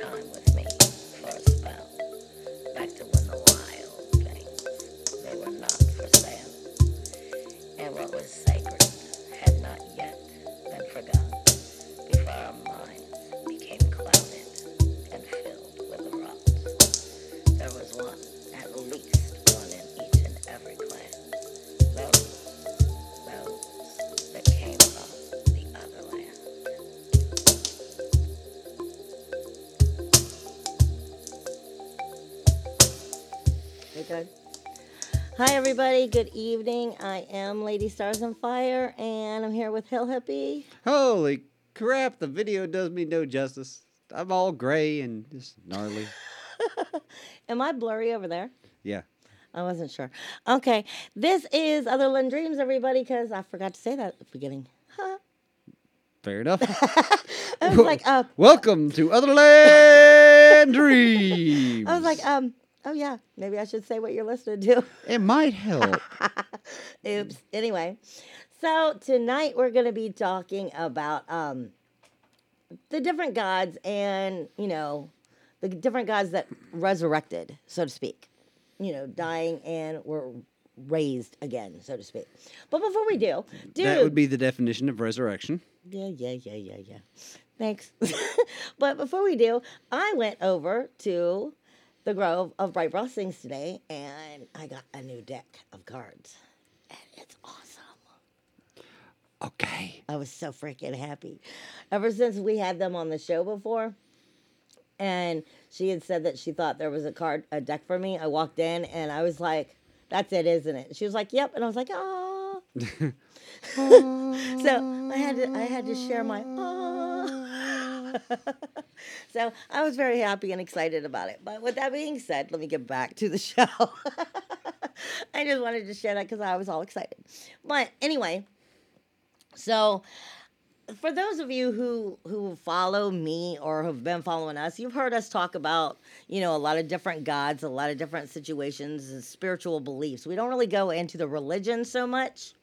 time with me for a spell. Back to when the wild things, they were not for sale. And what was sacred everybody. Good evening. I am Lady Stars on Fire, and I'm here with Hill Hippie. Holy crap, the video does me no justice. I'm all gray and just gnarly. Am I blurry over there? Yeah. I wasn't sure. Okay, this is Otherland Dreams, everybody, because I forgot to say that at the beginning. Huh. Fair enough. I was like, uh, Welcome to Otherland Dreams. I was like, um, oh yeah, maybe I should say what you're listening to. it might help. Oops. Anyway, so tonight we're going to be talking about um, the different gods and, you know, the different gods that resurrected, so to speak. You know, dying and were raised again, so to speak. But before we do, dude. That would be the definition of resurrection. Yeah, yeah, yeah, yeah, yeah. Thanks. but before we do, I went over to the Grove of Bright Blessings today and I got a new deck of cards. And it's awesome. Okay. I was so freaking happy. Ever since we had them on the show before, and she had said that she thought there was a card, a deck for me, I walked in and I was like, that's it, isn't it? She was like, yep. And I was like, ah. so I had to, I had to share my ah. so I was very happy and excited about it. But with that being said, let me get back to the show. I just wanted to share that because I was all excited. But anyway, so for those of you who who follow me or have been following us, you've heard us talk about, you know, a lot of different gods, a lot of different situations and spiritual beliefs. We don't really go into the religion so much.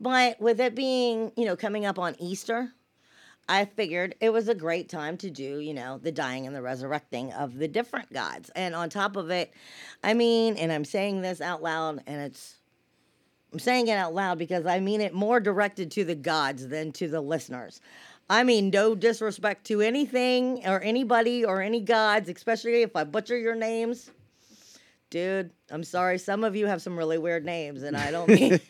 But with it being, you know, coming up on Easter, I figured it was a great time to do, you know, the dying and the resurrecting of the different gods. And on top of it, I mean, and I'm saying this out loud and it's I'm saying it out loud because I mean it more directed to the gods than to the listeners. I mean, no disrespect to anything or anybody or any gods, especially if I butcher your names. Dude, I'm sorry. Some of you have some really weird names, and I don't mean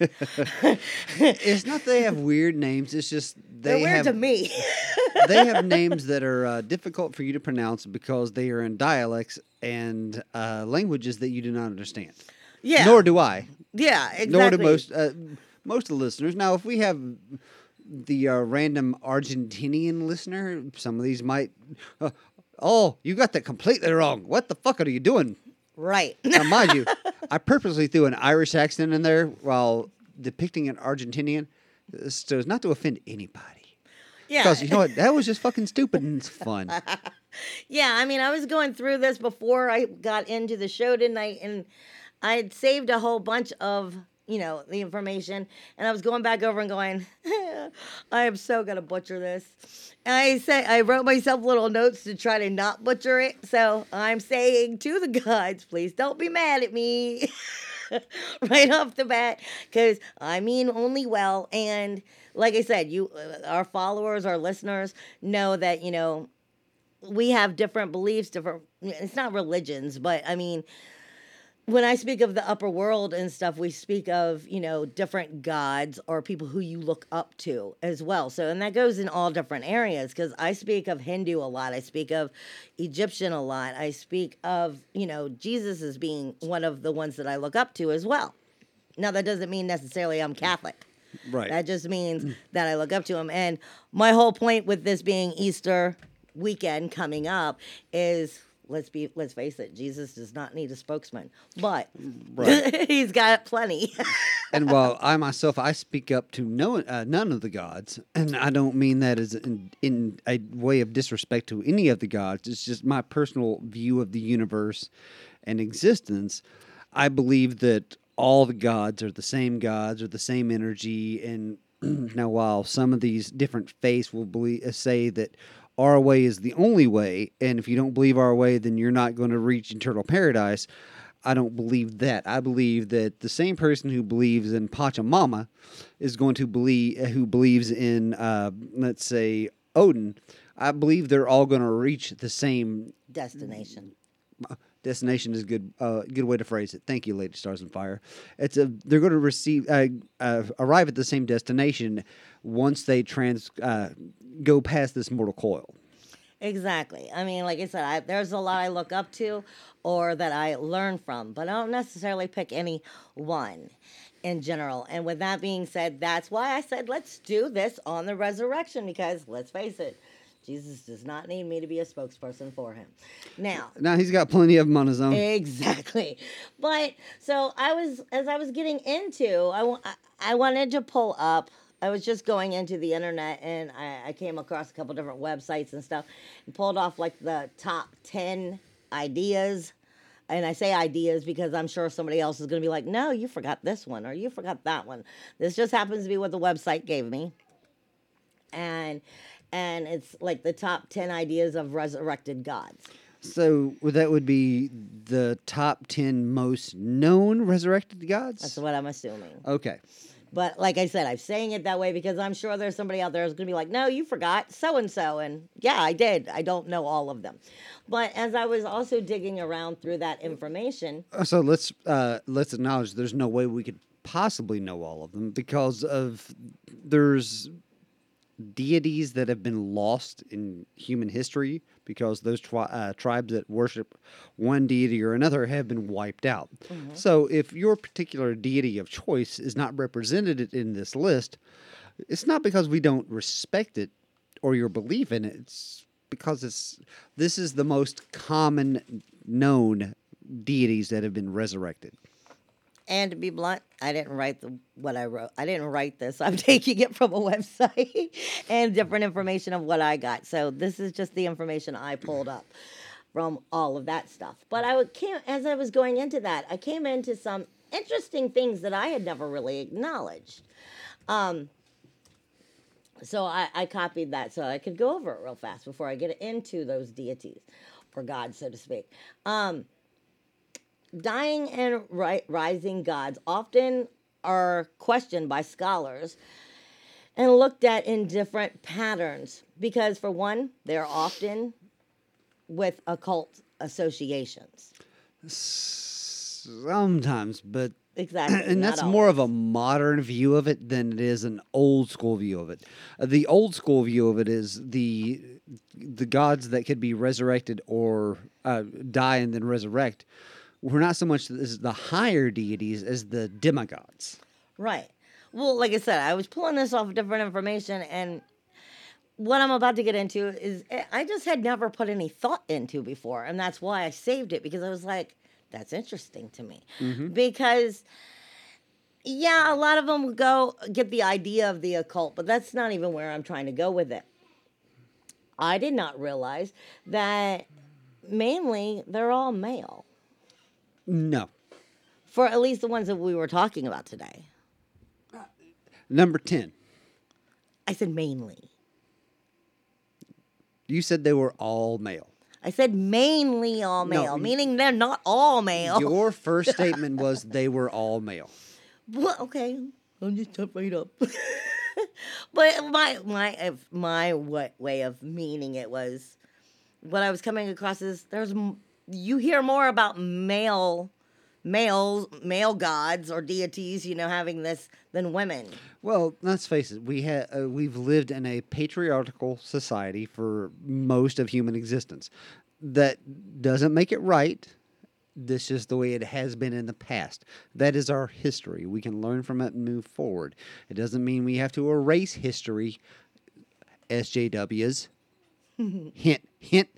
It's not they have weird names. It's just they're weird have to me. they have names that are uh, difficult for you to pronounce because they are in dialects and uh, languages that you do not understand. yeah, Nor do I. yeah, exactly. Nor do most uh, most of the listeners. Now, if we have the uh, random Argentinian listener, some of these might. Uh, oh, you got that completely wrong. What the fuck are you doing? Right. Now, mind you, I purposely threw an Irish accent in there while depicting an Argentinian, so as not to offend anybody. yeah. Because you know what, that was just fucking stupid and it's fun. Yeah, I mean, I was going through this before I got into the show tonight, and I had saved a whole bunch of, you know, the information, and I was going back over and going, I am so gonna butcher this. And I say I wrote myself little notes to try to not butcher it. So I'm saying to the gods, please don't be mad at me. right off the bat because I mean only well. And like I said, you, our followers, our listeners know that you know we have different beliefs, different. It's not religions, but I mean, when I speak of the upper world and stuff, we speak of you know different gods or people who you look up to as well. So, and that goes in all different areas because I speak of Hindu a lot. I speak of Egyptian a lot. I speak of you know Jesus as being one of the ones that I look up to as well. Now, that doesn't mean necessarily I'm Catholic. Right. That just means that I look up to him. And my whole point with this being Easter weekend coming up is let's be let's face it, Jesus does not need a spokesman. But Right. he's got plenty. and while I myself, I speak up to no, uh, none of the gods, and I don't mean that as in, in a way of disrespect to any of the gods. It's just my personal view of the universe and existence. I believe that all the gods are the same gods, or the same energy. And now, while some of these different faiths will believe, uh, say that our way is the only way, and if you don't believe our way, then you're not going to reach eternal paradise. I don't believe that. I believe that the same person who believes in Pachamama is going to believe who believes in, uh, let's say, Odin. I believe they're all going to reach the same Destination. destination is a good uh, good way to phrase it. Thank you, Lady Stars and Fire. It's a they're going to receive uh, uh, arrive at the same destination once they trans uh, go past this mortal coil. Exactly. I mean, like I said, I, there's a lot I look up to or that I learn from, but I don't necessarily pick any one in general. And with that being said, that's why I said let's do this on the resurrection because let's face it, Jesus does not need me to be a spokesperson for him. Now, Now he's got plenty of them on his own. Exactly. But so I was, as I was getting into, I, I- I wanted to pull up, I was just going into the internet and I, I came across a couple different websites and stuff and pulled off like the top 10 ideas. And I say ideas because I'm sure somebody else is going to be like, no, you forgot this one or you forgot that one. This just happens to be what the website gave me. And and it's like the top 10 ideas of resurrected gods. So that would be the top ten most known resurrected gods. That's what I'm assuming. okay. But like I said, I'm saying it that way because I'm sure there's somebody out there who's going to be like, no, you forgot so and so. And yeah, I did. I don't know all of them. But as I was also digging around through that information, Uh, So let's uh, let's acknowledge there's no way we could possibly know all of them because of there's deities that have been lost in human history because those tri- uh, tribes that worship one deity or another have been wiped out. So if your particular deity of choice is not represented in this list, it's not because we don't respect it or your belief in it. It's because it's this is the most common known deities that have been resurrected. And to be blunt, I didn't write the, what I wrote. I didn't write this. I'm taking it from a website and different information of what I got. So this is just the information I pulled up from all of that stuff. But I came as I was going into that, I came into some interesting things that I had never really acknowledged. Um, so I, I copied that so I could go over it real fast before I get into those deities or gods, so to speak. Um, dying and ri- rising gods often are questioned by scholars and looked at in different patterns because, for one, they're often with occult associations. Sometimes, but Exactly. and that's more of a modern view of it than it is an old school view of it. Uh, the old school view of it is the the gods that could be resurrected or uh, die and then resurrect. Were not so much as the higher deities as the demigods. Right. Well, like I said, I was pulling this off different information, and what I'm about to get into is eh, I just had never put any thought into before, and that's why I saved it because I was like, that's interesting to me. Because, yeah, a lot of them would go get the idea of the occult, but that's not even where I'm trying to go with it. I did not realize that mainly they're all male, No. for at least the ones that we were talking about today. Number ten. I said mainly. You said they were all male. I said mainly all No, male, meaning they're not all male. Your first statement was they were all male. Well, okay, I'll just jump right up. but my my if my what way of meaning it was, what I was coming across is there's m- you hear more about male males male gods or deities, you know, having this than women. Well, let's face it. We ha- uh, we've lived in a patriarchal society for most of human existence. That doesn't make it right. This is the way it has been in the past. That is our history. We can learn from it and move forward. It doesn't mean we have to erase history. SJWs. hint, hint.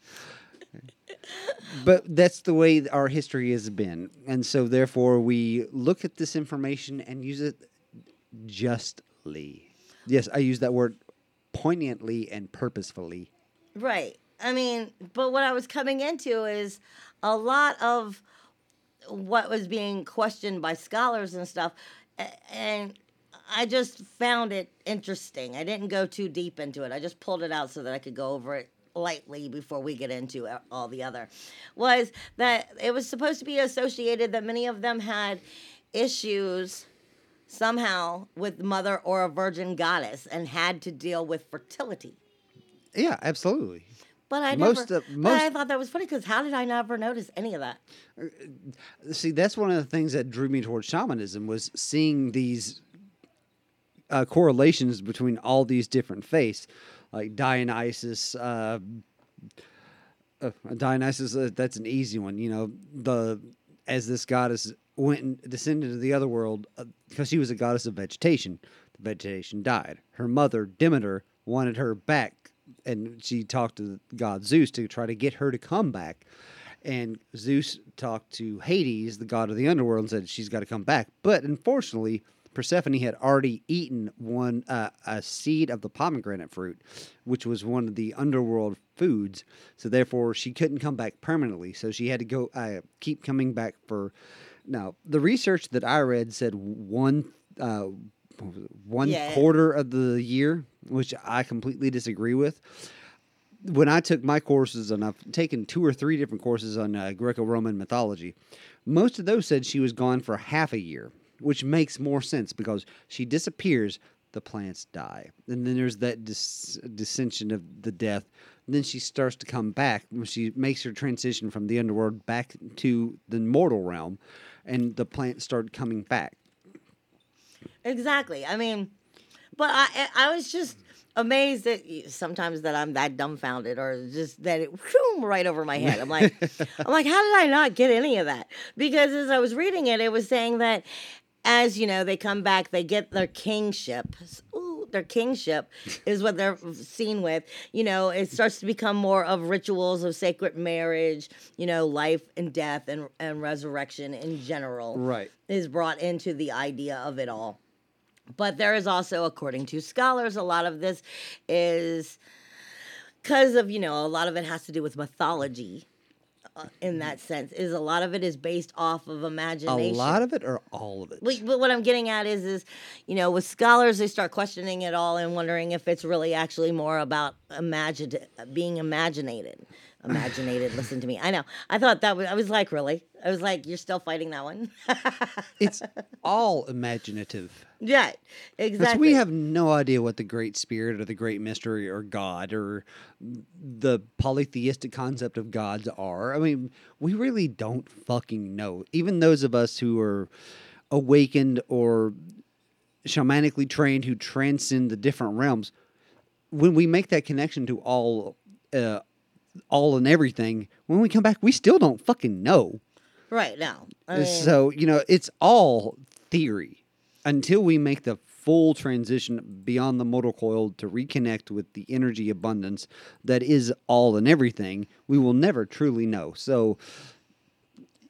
But that's the way our history has been. And so, therefore, we look at this information and use it justly. Yes, I use that word poignantly and purposefully. Right. I mean, but what I was coming into is a lot of what was being questioned by scholars and stuff. And I just found it interesting. I didn't go too deep into it. I just pulled it out so that I could go over it lightly before we get into uh, all the other was that it was supposed to be associated that many of them had issues somehow with mother or a virgin goddess and had to deal with fertility. Yeah, absolutely. But I Most never, of- but I thought that was funny because how did I never notice any of that? See, that's one of the things that drew me towards shamanism was seeing these uh, correlations between all these different faiths, like Dionysus. Uh, uh, Dionysus, uh, that's an easy one. You know, the as this goddess went and descended to the other world because she was a goddess of vegetation. The vegetation died. Her mother Demeter wanted her back, and she talked to god Zeus to try to get her to come back. And Zeus talked to Hades, the god of the underworld, and said she's got to come back. But unfortunately, Persephone had already eaten one uh, a seed of the pomegranate fruit, which was one of the underworld foods. So therefore, she couldn't come back permanently. So she had to go uh, keep coming back for. Now, the research that I read said one uh, what was it, one Yeah. quarter of the year, which I completely disagree with when I took my courses, and I've taken two or three different courses on uh, Greco-Roman mythology, most of those said she was gone for half a year, which makes more sense because she disappears, the plants die, and then there's that dis- dissension of the death. And then she starts to come back when she makes her transition from the underworld back to the mortal realm, and the plants start coming back. Exactly. I mean, but I I was just amazed that sometimes that I'm that dumbfounded or just that it whew, right over my head. I'm like I'm like how did I not get any of that? Because as I was reading it, it was saying that as you know they come back, they get their kingship. Ooh, their kingship is what they're seen with. You know, it starts to become more of rituals of sacred marriage. You know, life and death and and resurrection in general Right. is brought into the idea of it all. But there is also, according to scholars, a lot of this is because of, you know, a lot of it has to do with mythology in that sense, is a lot of it is based off of imagination. A lot of it, or all of it. But, but what I'm getting at is, is you know, with scholars, they start questioning it all and wondering if it's really actually more about imagined, being imaginated. Imaginated. listen to me. I know. I thought that was. I was like, really? I was like, you're still fighting that one. it's all imaginative. yeah, exactly. we have no idea what the great spirit or the great mystery or God or the polytheistic concept of gods are. I mean, we really don't fucking know. Even those of us who are awakened or shamanically trained who transcend the different realms, when we make that connection to all, uh, all and everything, when we come back, we still don't fucking know. right now. I uh, mean, So, you know, it's all theory until we make the full transition beyond the mortal coil to reconnect with the energy abundance that is all and everything, we will never truly know. So,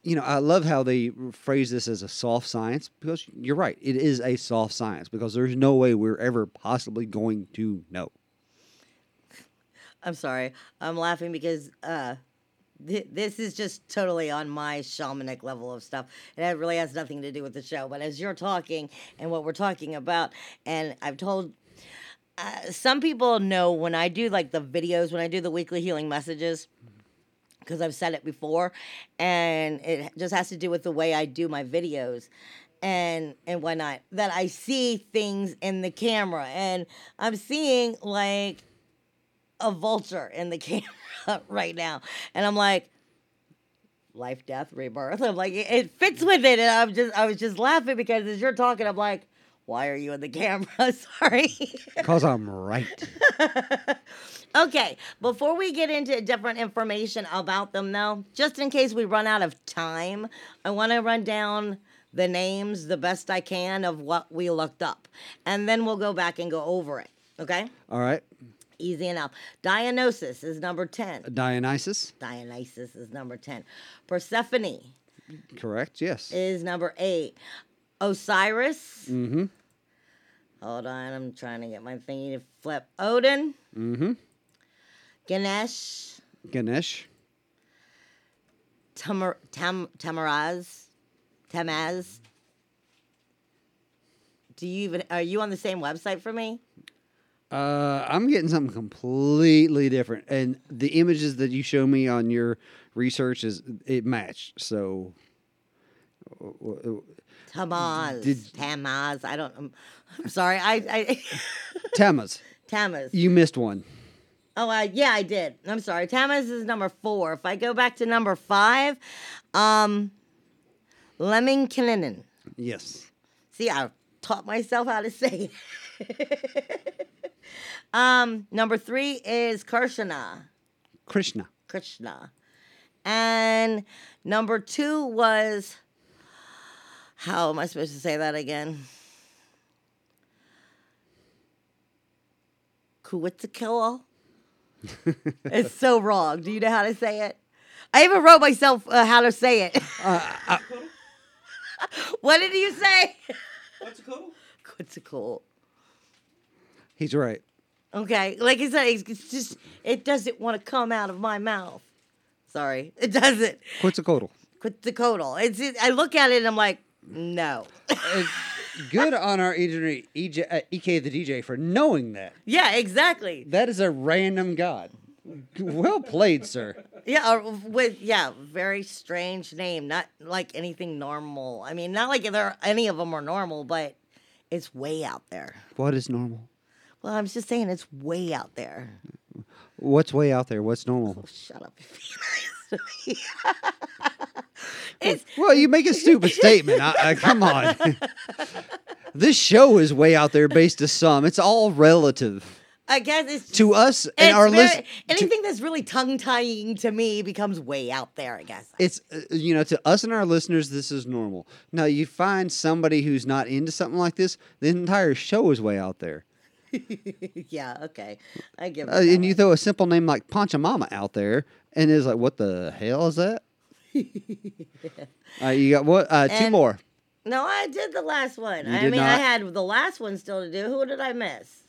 you know, I love how they phrase this as a soft science because you're right. It is a soft science because there's no way we're ever possibly going to know. I'm sorry. I'm laughing because uh, th- this is just totally on my shamanic level of stuff. And it really has nothing to do with the show. But as you're talking and what we're talking about, and I've told uh, some people know when I do like the videos, when I do the weekly healing messages, because I've said it before, and it just has to do with the way I do my videos and and whatnot. That I see things in the camera, and I'm seeing like a vulture in the camera right now, and I'm like. Life, death, rebirth. I'm like, it- it fits with it, and I'm just, I was just laughing because as you're talking, I'm like, why are you in the camera? Sorry. Because I'm right. okay, before we get into different information about them, though, just in case we run out of time, I want to run down the names the best I can of what we looked up. And then we'll go back and go over it. Okay? All right. Easy enough. Dionysus is number 10. Dionysus. Dionysus is number 10. Persephone Correct. Yes. is number 8. Osiris. Mm-hmm. Hold on, I'm trying to get my thingy to flip. Odin. Mm-hmm. Ganesh. Ganesh. Tamar, Tam, Tamaraz, Tamaz. Do you even are you on the same website for me? Uh, I'm getting something completely different, and the images that you show me on your research is it matched. So, Tamaz. Did- Tamaz. I don't. I'm, I'm sorry. I. I Tammuz, Tamaz. you missed one. Oh, uh, yeah, I did. I'm sorry. Tamaz is number four. If I go back to number five, um, Lemminkäinen. Yes. See, I taught myself how to say it. um, number three is Krishna. Krishna. Krishna. And number two was, how am I supposed to say that again? Kuwitzakil? it's so wrong. Do you know how to say it? I even wrote myself uh, how to say it. what did you say? Kuwitzakil. He's right. Okay, like I said, it's it's just it doesn't want to come out of my mouth. Sorry, it doesn't. Quetzalcoatl. Quetzalcoatl. It's it, I look at it and I'm like, no. Uh, Good on our EJ, EJ, uh, EK the DJ for knowing that. yeah, exactly. That is a random god. Well played, sir. Yeah, or with yeah, very strange name. Not like anything normal. I mean, not like there any of them are normal, but it's way out there. What is normal? Well, I'm just saying it's way out there. What's way out there? What's normal? Shut up. Be nice to me. it's Well, you make a stupid statement. I, I, come on. this show is way out there based to some. It's all relative. I guess it's To us and our list, anything that's really tongue tying to me becomes way out there. I guess. it's uh, you know to us and our listeners, this is normal. Now you find somebody who's not into something like this, the entire show is way out there. yeah. Okay. I give. Uh, and you throw a simple name like Panchamama out there, and it's like, what the hell is that? uh, you got what? Uh, two more. No, I did the last one. You I mean, I had the last one still to do. Who did I miss?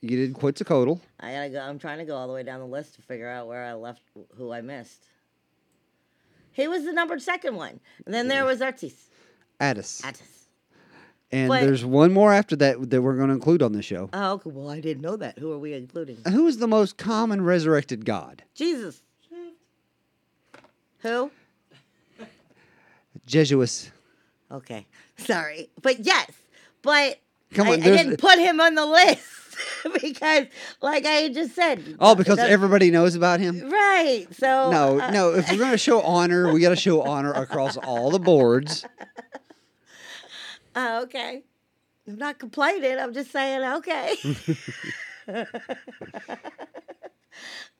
You did Quetzalcoatl. I gotta go. I'm trying to go all the way down the list to figure out where I left, who I missed. He was the numbered second one, and then there was Artis. Addis. Attis. And But- there's one more after that that we're going to include on the show. Oh, okay. Well, I didn't know that. Who are we including? Who is the most common resurrected God? Jesus. Who? Jesuits. Okay. Sorry. But yes. But Come I, on, I there's- didn't put him on the list because, like I just said. Oh, because that's- everybody knows about him? Right. So. No, uh, no. If we're going to show honor, we got to show honor across all the boards. Oh, okay. I'm not complaining. I'm just saying, okay.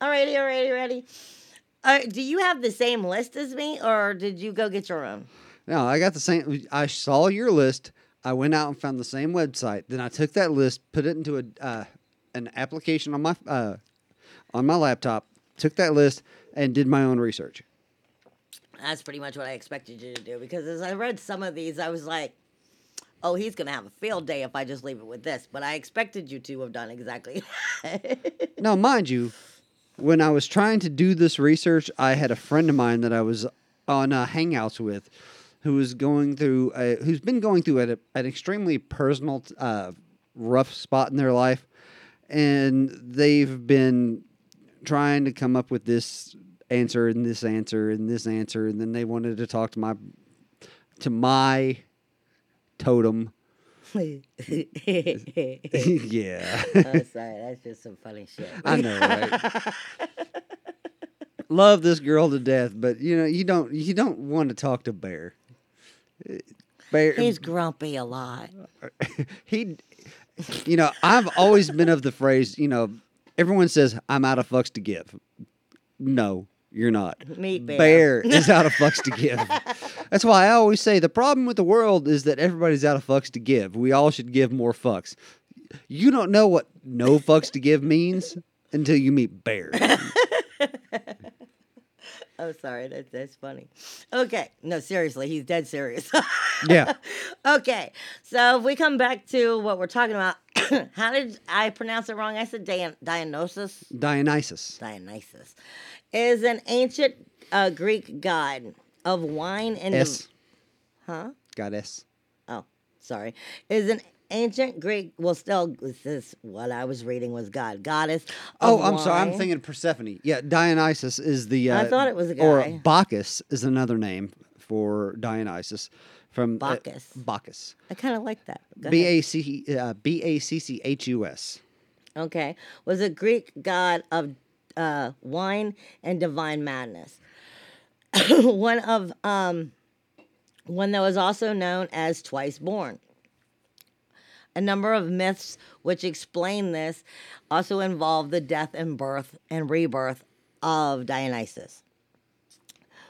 alrighty, alrighty, ready. Uh, do you have the same list as me, or did you go get your own? No, I got the same. I saw your list. I went out and found the same website. Then I took that list, put it into a uh, an application on my uh, on my laptop. Took that list and did my own research. That's pretty much what I expected you to do because as I read some of these, I was like, oh, he's going to have a field day if I just leave it with this. But I expected you to have done exactly that. Now, mind you, when I was trying to do this research, I had a friend of mine that I was on uh, Hangouts with, who was going through, a, who's been going through a, an extremely personal, uh, rough spot in their life, and they've been trying to come up with this answer and this answer and this answer, and then they wanted to talk to my, to my totem. yeah. oh, sorry. That's just some funny shit. I know, right? Love this girl to death, but you know you don't you don't want to talk to Bear. Bear, He's grumpy a lot. he, you know, I've always been of the phrase. You know, everyone says I'm out of fucks to give. No, you're not. Meet bear. Bear is out of fucks to give. That's why I always say the problem with the world is that everybody's out of fucks to give. We all should give more fucks. You don't know what no fucks to give means until you meet Bear. Oh, sorry. That, that's funny. Okay. No, seriously. He's dead serious. Yeah. okay. So if we come back to what we're talking about, how did I pronounce it wrong? I said Dion- Dionysus. Dionysus. Dionysus is an ancient uh, Greek god of wine and S. huh? Goddess. Oh, sorry. Is an ancient Greek, well, still, this is what I was reading was God, goddess. Oh, I'm sorry. I'm thinking of Persephone. Yeah, Dionysus is the. Uh, I thought it was a guy. Or. Bacchus is another name for Dionysus. From uh, Bacchus. Bacchus. I kind of like that. B. A C uh, B A C C H U S. Okay, was a Greek god of uh, wine and divine madness. one of um, one that was also known as twice born. A number of myths which explain this also involve the death and birth and rebirth of Dionysus.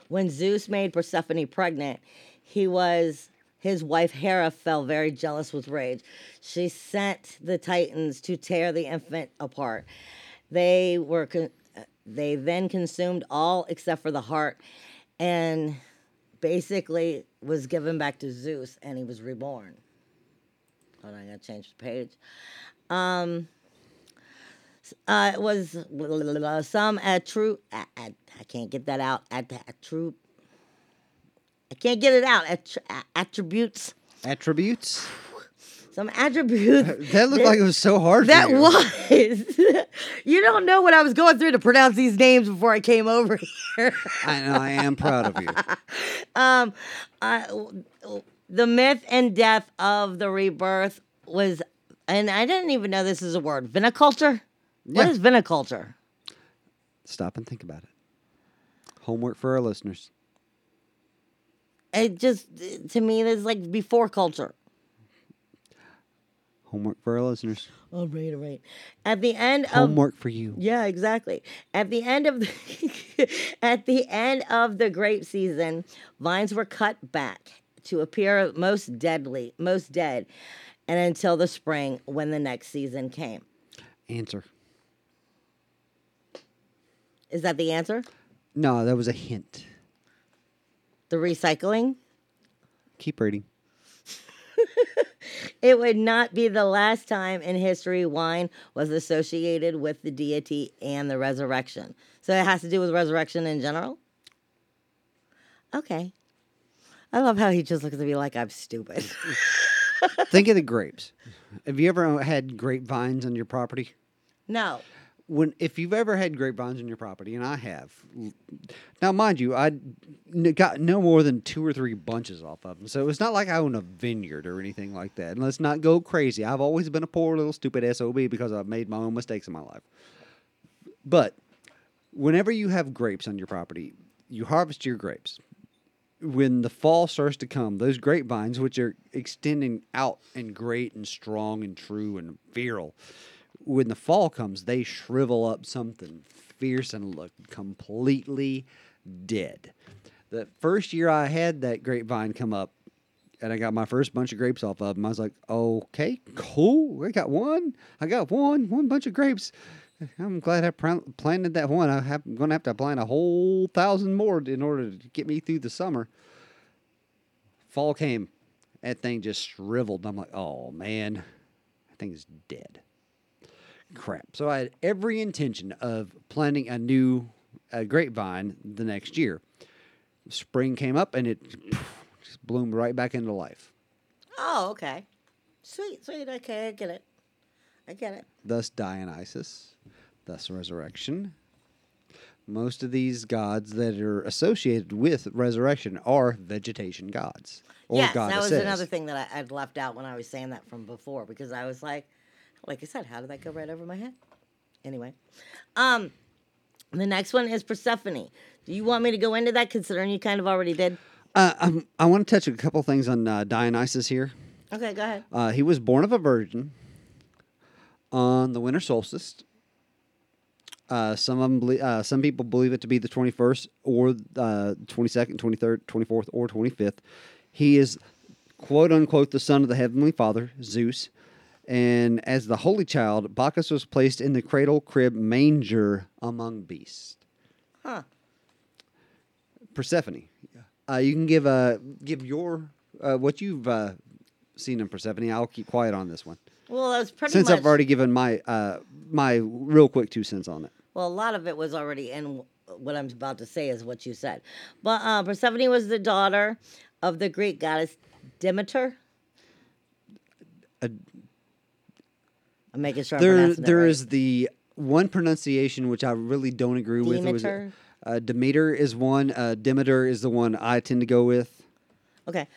When Zeus made Persephone pregnant, he was his wife Hera fell very jealous with rage. She sent the Titans to tear the infant apart. They were con- they then consumed all except for the heart and basically was given back to Zeus and he was reborn. Hold on, I gotta change the page. Um, uh, it was some at attru- I, can't get that out. At attru- I can't get it out. Attr- a- attributes. Attributes. Some attributes. That looked like it was so hard. That for you. was. you don't know what I was going through to pronounce these names before I came over here. I know. I am proud of you. um, uh, the myth and death of the rebirth was, and I didn't even know this is a word. Viniculture. What Yeah. is viniculture? Stop and think about it. Homework for our listeners. It just to me, it's like before culture. Homework for our listeners. All right, all right. At the end of Homework for you. Yeah, exactly. At the end of the at the end of the grape season, vines were cut back to appear most deadly, most dead, and until the spring when the next season came. Answer. Is that the answer? No, that was a hint. The recycling? Keep reading. It would not be the last time in history wine was associated with the deity and the resurrection. So it has to do with resurrection in general? Okay. I love how he just looks at me like I'm stupid. Think of the grapes. Have you ever had grapevines on your property? no. When if you've ever had grapevines on your property, and I have, now mind you, I got no more than two or three bunches off of them, so it's not like I own a vineyard or anything like that. And let's not go crazy. I've always been a poor little stupid sob because I've made my own mistakes in my life. But whenever you have grapes on your property, you harvest your grapes. When the fall starts to come, those grapevines, which are extending out and great and strong and true and virile, when the fall comes, they shrivel up something fierce and look completely dead. The first year I had that grapevine come up, and I got my first bunch of grapes off of them, I was like, okay, cool. I got one. I got one, one bunch of grapes. I'm glad I planted that one. I I'm going to have to plant a whole thousand more in order to get me through the summer. Fall came. That thing just shriveled. I'm like, oh man, that thing is dead crap. So I had every intention of planting a new uh, grapevine the next year. Spring came up and it just bloomed right back into life. Oh, okay. Sweet, sweet. Okay, I get it. I get it. Thus Dionysus, thus resurrection. Most of these gods that are associated with resurrection are vegetation gods or yes, that was another thing that I, I'd left out when I was saying that from before because I was like, like I said, how did that go right over my head? Anyway, um, the next one is Persephone. Do you want me to go into that, considering you kind of already did? Uh, I'm, I want to touch a couple things on uh, Dionysus here. Okay, go ahead. Uh, he was born of a virgin on the winter solstice. Uh, some of them, belie- uh, some people believe it to be the 21st or uh, 22nd, 23rd, 24th, or 25th. He is quote unquote the son of the heavenly father, Zeus. And as the holy child, Bacchus was placed in the cradle, crib, manger among beasts. Huh. Persephone. Uh, you can give uh, give your uh, what you've uh, seen in Persephone. I'll keep quiet on this one Well, that was pretty since much. I've already given my uh, my real quick two cents on it. Well, a lot of it was already in what I'm about to say is what you said. But uh, Persephone was the daughter of the Greek goddess Demeter. I'm making sure I'm there pronouncing it there right. is the one pronunciation which I really don't agree with. Was, Demeter? uh, Demeter is one. Uh, Demeter is the one I tend to go with. Okay.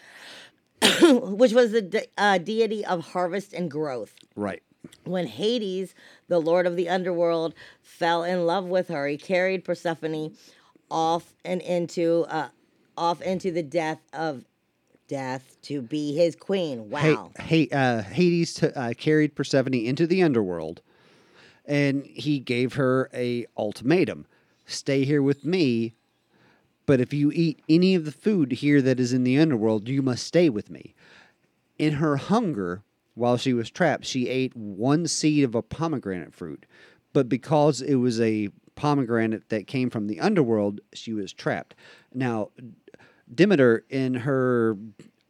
Which was the de- uh, deity of harvest and growth. Right. When Hades, the lord of the underworld, fell in love with her, he carried Persephone off and into uh, off into the death of death to be his queen. Wow. Hey, Ha- uh, Hades t- uh, carried Persephone into the underworld, and he gave her a ultimatum: stay here with me. But if you eat any of the food here that is in the underworld, you must stay with me. In her hunger, while she was trapped, she ate one seed of a pomegranate fruit. But because it was a pomegranate that came from the underworld, she was trapped. Now, Demeter, in her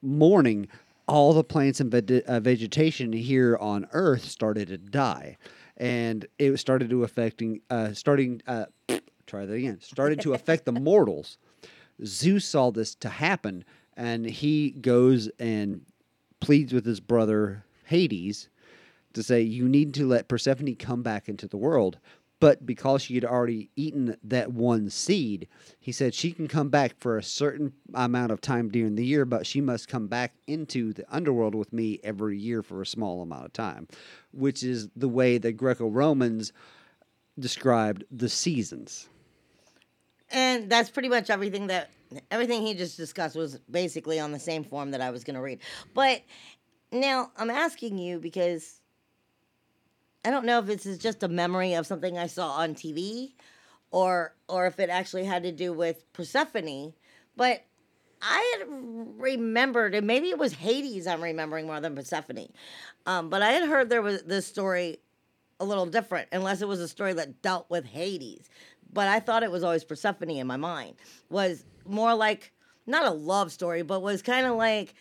mourning, all the plants and veg- uh, vegetation here on Earth started to die, and it started to affecting, uh, starting, uh, try that again, started to affect the mortals. Zeus saw this to happen, and he goes and pleads with his brother Hades to say, You need to let Persephone come back into the world. But because she had already eaten that one seed, he said she can come back for a certain amount of time during the year, but she must come back into the underworld with me every year for a small amount of time, which is the way the Greco Romans described the seasons. and that's pretty much everything that everything he just discussed was basically on the same form that I was going to read. But now I'm asking you because I don't know if this is just a memory of something I saw on TV or or if it actually had to do with Persephone, but I had remembered, and maybe it was Hades I'm remembering more than Persephone. Um, but I had heard there was this story a little different, unless it was a story that dealt with Hades. But I thought it was always Persephone in my mind. Was more like not a love story, but was kind of like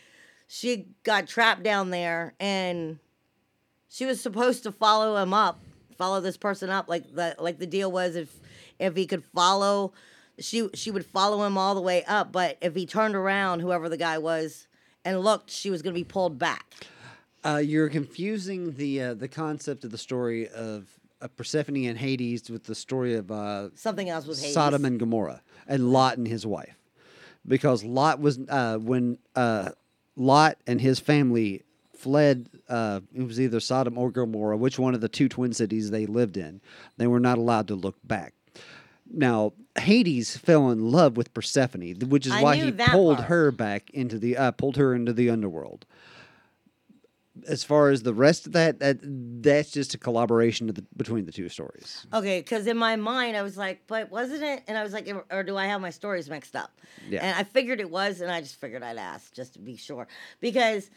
she got trapped down there and she was supposed to follow him up, follow this person up. Like the like the deal was if if he could follow, she she would follow him all the way up. But if he turned around, whoever the guy was, and looked, she was going to be pulled back. Uh, you're confusing the uh, the concept of the story of uh, Persephone and Hades with the story of uh, Something else was Hades. Sodom and Gomorrah and Lot and his wife, because Lot was uh, when uh, Lot and his family fled. Uh, it was either Sodom or Gomorrah, which one of the two twin cities they lived in. They were not allowed to look back. Now Hades fell in love with Persephone, which is I why he pulled part. her back into the uh, pulled her into the underworld. As far as the rest of that, that that's just a collaboration of the, between the two stories. Okay, because in my mind I was like, but wasn't it? And I was like, or do I have my stories mixed up? Yeah. And I figured it was, and I just figured I'd ask just to be sure because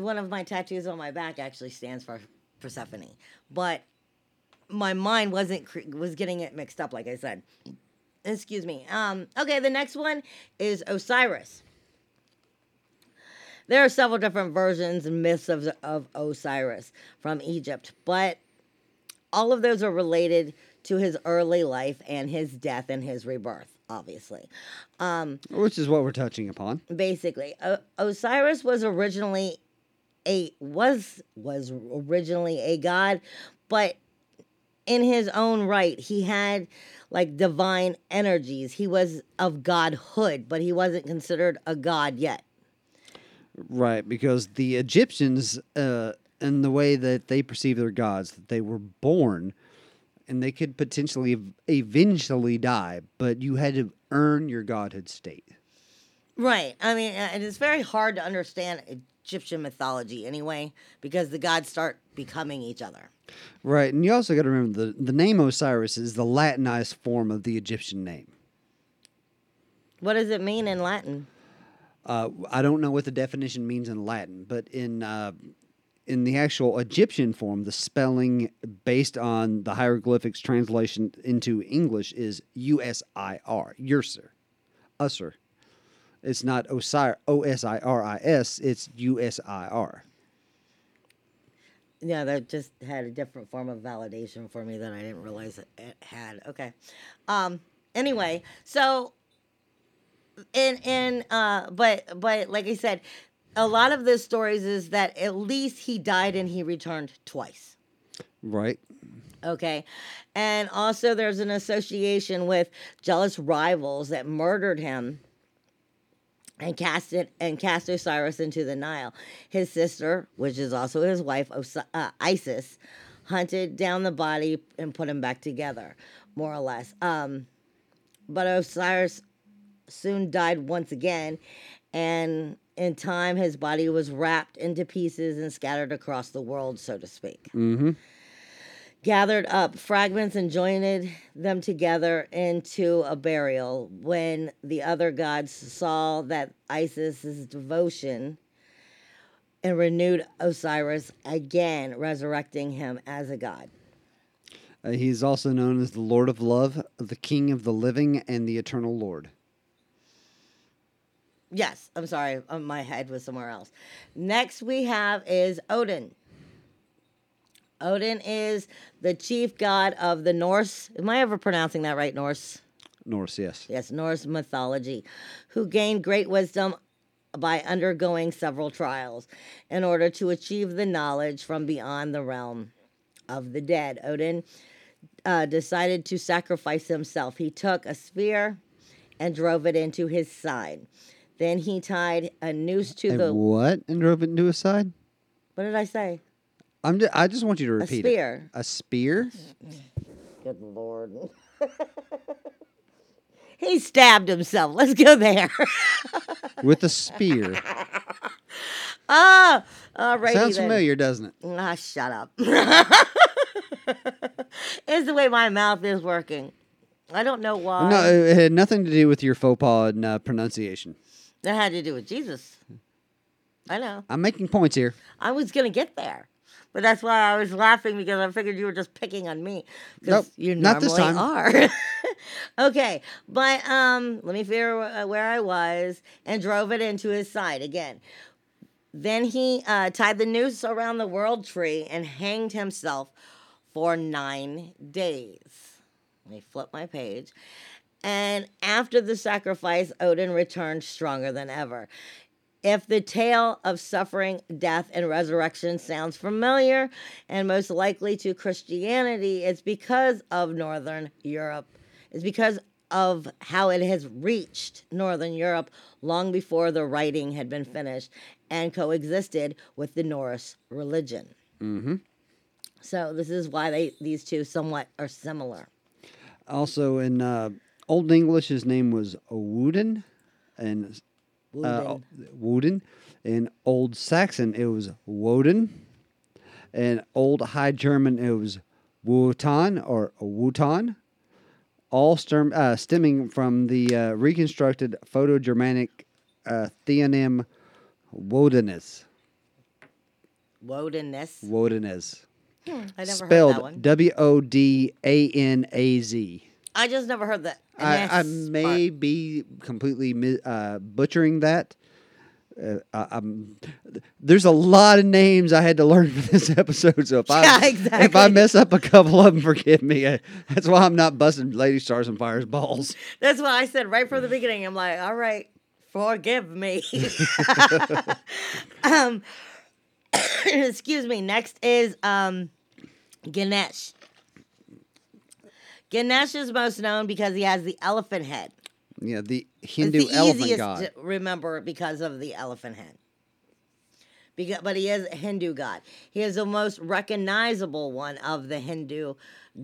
one of my tattoos on my back actually stands for Persephone, but my mind wasn't cre- was getting it mixed up, like I said. Excuse me. Um. Okay, the next one is Osiris. There are several different versions and myths of, of Osiris from Egypt, but all of those are related to his early life and his death and his rebirth, obviously. Um, Which is what we're touching upon. basically, o- Osiris was originally a was was originally a god, but in his own right, he had like divine energies. He was of godhood, but he wasn't considered a god yet. Right, because the Egyptians, uh, in the way that they perceive their gods, that they were born and they could potentially eventually die, but you had to earn your godhood state. Right. I mean, it's very hard to understand Egyptian mythology anyway, because the gods start becoming each other. Right, and you also got to remember the, the name Osiris is the Latinized form of the Egyptian name. What does it mean in Latin? Uh, I don't know what the definition means in Latin, but in uh, in the actual Egyptian form, the spelling based on the hieroglyphics translation into English is U S I R, Ursir, Usser. It's not Osir, O S I R I S. It's U S I R. Yeah, that just had a different form of validation for me that I didn't realize it, had. Okay. Um. Anyway, so and and uh, but but like I said, a lot of the stories is that at least he died and he returned twice. Right. Okay. And also there's an association with jealous rivals that murdered him and cast it and cast Osiris into the Nile. His sister, which is also his wife, Os- uh, Isis, hunted down the body and put him back together, more or less. Um, but Osiris soon died once again, and in time his body was wrapped into pieces and scattered across the world, so to speak Mm-hmm. Gathered up fragments and joined them together into a burial. When the other gods saw that Isis's devotion and renewed Osiris again, resurrecting him as a god. Uh, he's also known as the Lord of Love, the King of the Living, and the Eternal Lord. Yes, I'm sorry, uh, my head was somewhere else. Next we have is Odin. Odin is the chief god of the Norse. Am I ever pronouncing that right, Norse? Norse, yes. yes, Norse mythology, who gained great wisdom by undergoing several trials in order to achieve the knowledge from beyond the realm of the dead. Odin uh, decided to sacrifice himself. He took a spear and drove it into his side. Then he tied a noose to And the. what? And drove it into his side? What did I say? I'm. Just, I just want you to repeat A spear. it. A spear. Good lord. he stabbed himself. Let's go there. with a spear. Ah, alrighty Sounds then. familiar, doesn't it? Ah, shut up. it's the way my mouth is working. I don't know why. No, it had nothing to do with your faux pas and uh, pronunciation. That had to do with Jesus. I know. I'm making points here. I was gonna get there, but that's why I was laughing because I figured you were just picking on me because Nope, you not normally this time. are. okay, but um, let me figure uh, where I was and drove it into his side again. Then he uh, tied the noose around the world tree and hanged himself for nine days. Let me flip my page. And after the sacrifice, Odin returned stronger than ever. If the tale of suffering, death, and resurrection sounds familiar and most likely to Christianity, it's because of Northern Europe. It's because of how it has reached Northern Europe long before the writing had been finished and coexisted with the Norse religion. Mm-hmm. So this is why they these two somewhat are similar. Also, in uh, Old English, his name was Woden, and uh, Woden. Woden. In Old Saxon, it was Woden. In Old High German, it was Wotan or Wutan. All stem, uh, stemming from the uh, reconstructed Proto-Germanic uh, theonym Wodenes. Wodeness. Wodenes. I never heard that Spelled one. W O D A N A Z. I just never heard that. I, I Ness may be completely uh, butchering that. Uh, I, I'm, there's a lot of names I had to learn for this episode, so if I Yeah, if I mess up a couple of them, forgive me. Uh, that's why I'm not busting Lady Stars and Fires balls. That's why I said right from the beginning. I'm like, all right, forgive me. um, excuse me. Next is um, Ganesh. Ganesh is most known because he has the elephant head. Yeah, the Hindu It's the elephant easiest god. to remember because of the elephant head. Because, but he is a Hindu god. He is the most recognizable one of the Hindu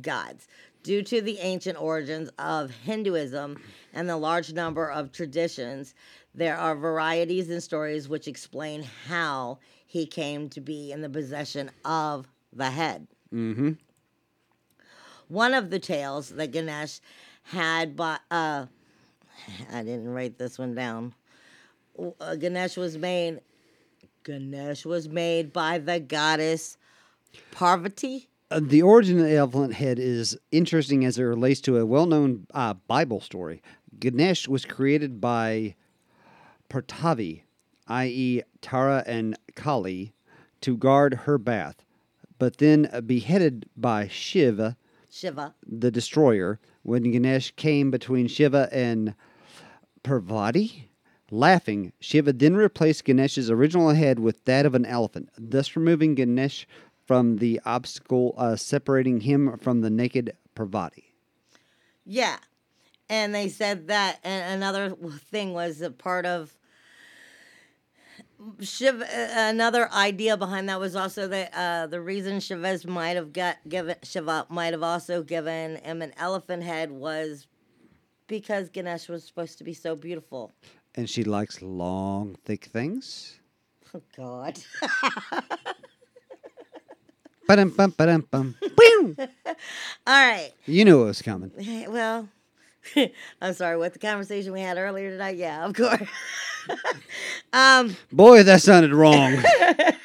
gods. Due to the ancient origins of Hinduism and the large number of traditions, there are varieties and stories which explain how he came to be in the possession of the head. Mm-hmm. One of the tales that Ganesh had, but uh, I didn't write this one down. Uh, Ganesh was made. Ganesh was made by the goddess Parvati. Uh, the origin of the elephant head is interesting as it relates to a well-known uh, Bible story. Ganesh was created by Partavi, i.e., Tara and Kali, to guard her bath, but then beheaded by Shiva, Shiva. the destroyer, when Ganesh came between Shiva and Parvati. Laughing, Shiva then replaced Ganesh's original head with that of an elephant, thus removing Ganesh from the obstacle uh, separating him from the naked Parvati. Yeah. And they said that and another thing was a part of Shiv. Another idea behind that was also that uh, the reason Chavez might have got given Shiva might have also given him an elephant head was because Ganesh was supposed to be so beautiful. And she likes long, thick things. Oh God. Ba-dum, bum, ba-dum, bum. All right. You knew it was coming. Well, I'm sorry. What the conversation we had earlier tonight? Yeah, of course. um, Boy, that sounded wrong.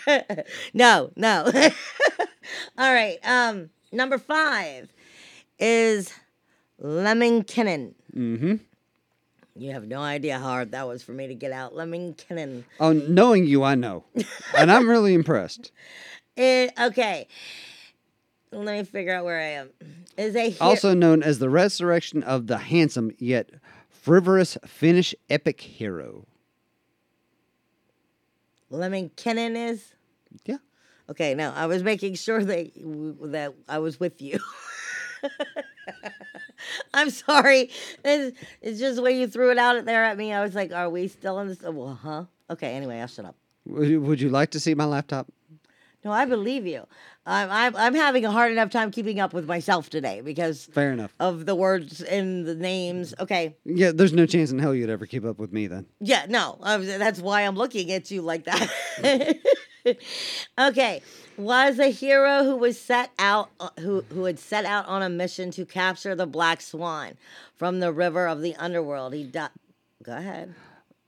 no, no. All right. Um, number five is Lemminkinnon. mm-hmm. You have no idea how hard that was for me to get out. Lemminkinnon. Oh, knowing you, I know. And I'm really impressed. It, okay. Let me figure out where I am. Is a hero- Also known as the resurrection of the handsome yet frivolous Finnish epic hero. Lemminkinnon is? Yeah. Okay, no, I was making sure that that I was with you. I'm sorry. It's, it's just the way you threw it out there at me. I was like, "Are we still in this?" Well, huh? Okay. Anyway, I'll shut up. Would you, would you like to see my laptop? No, I believe you. I'm I'm, I'm having a hard enough time keeping up with myself today because Fair enough. of the words and the names. Okay. Yeah, there's no chance in hell you'd ever keep up with me then. Yeah, no, that's why I'm looking at you like that. okay, was a hero who was set out uh, who who had set out on a mission to capture the black swan from the river of the underworld. He died. Go ahead.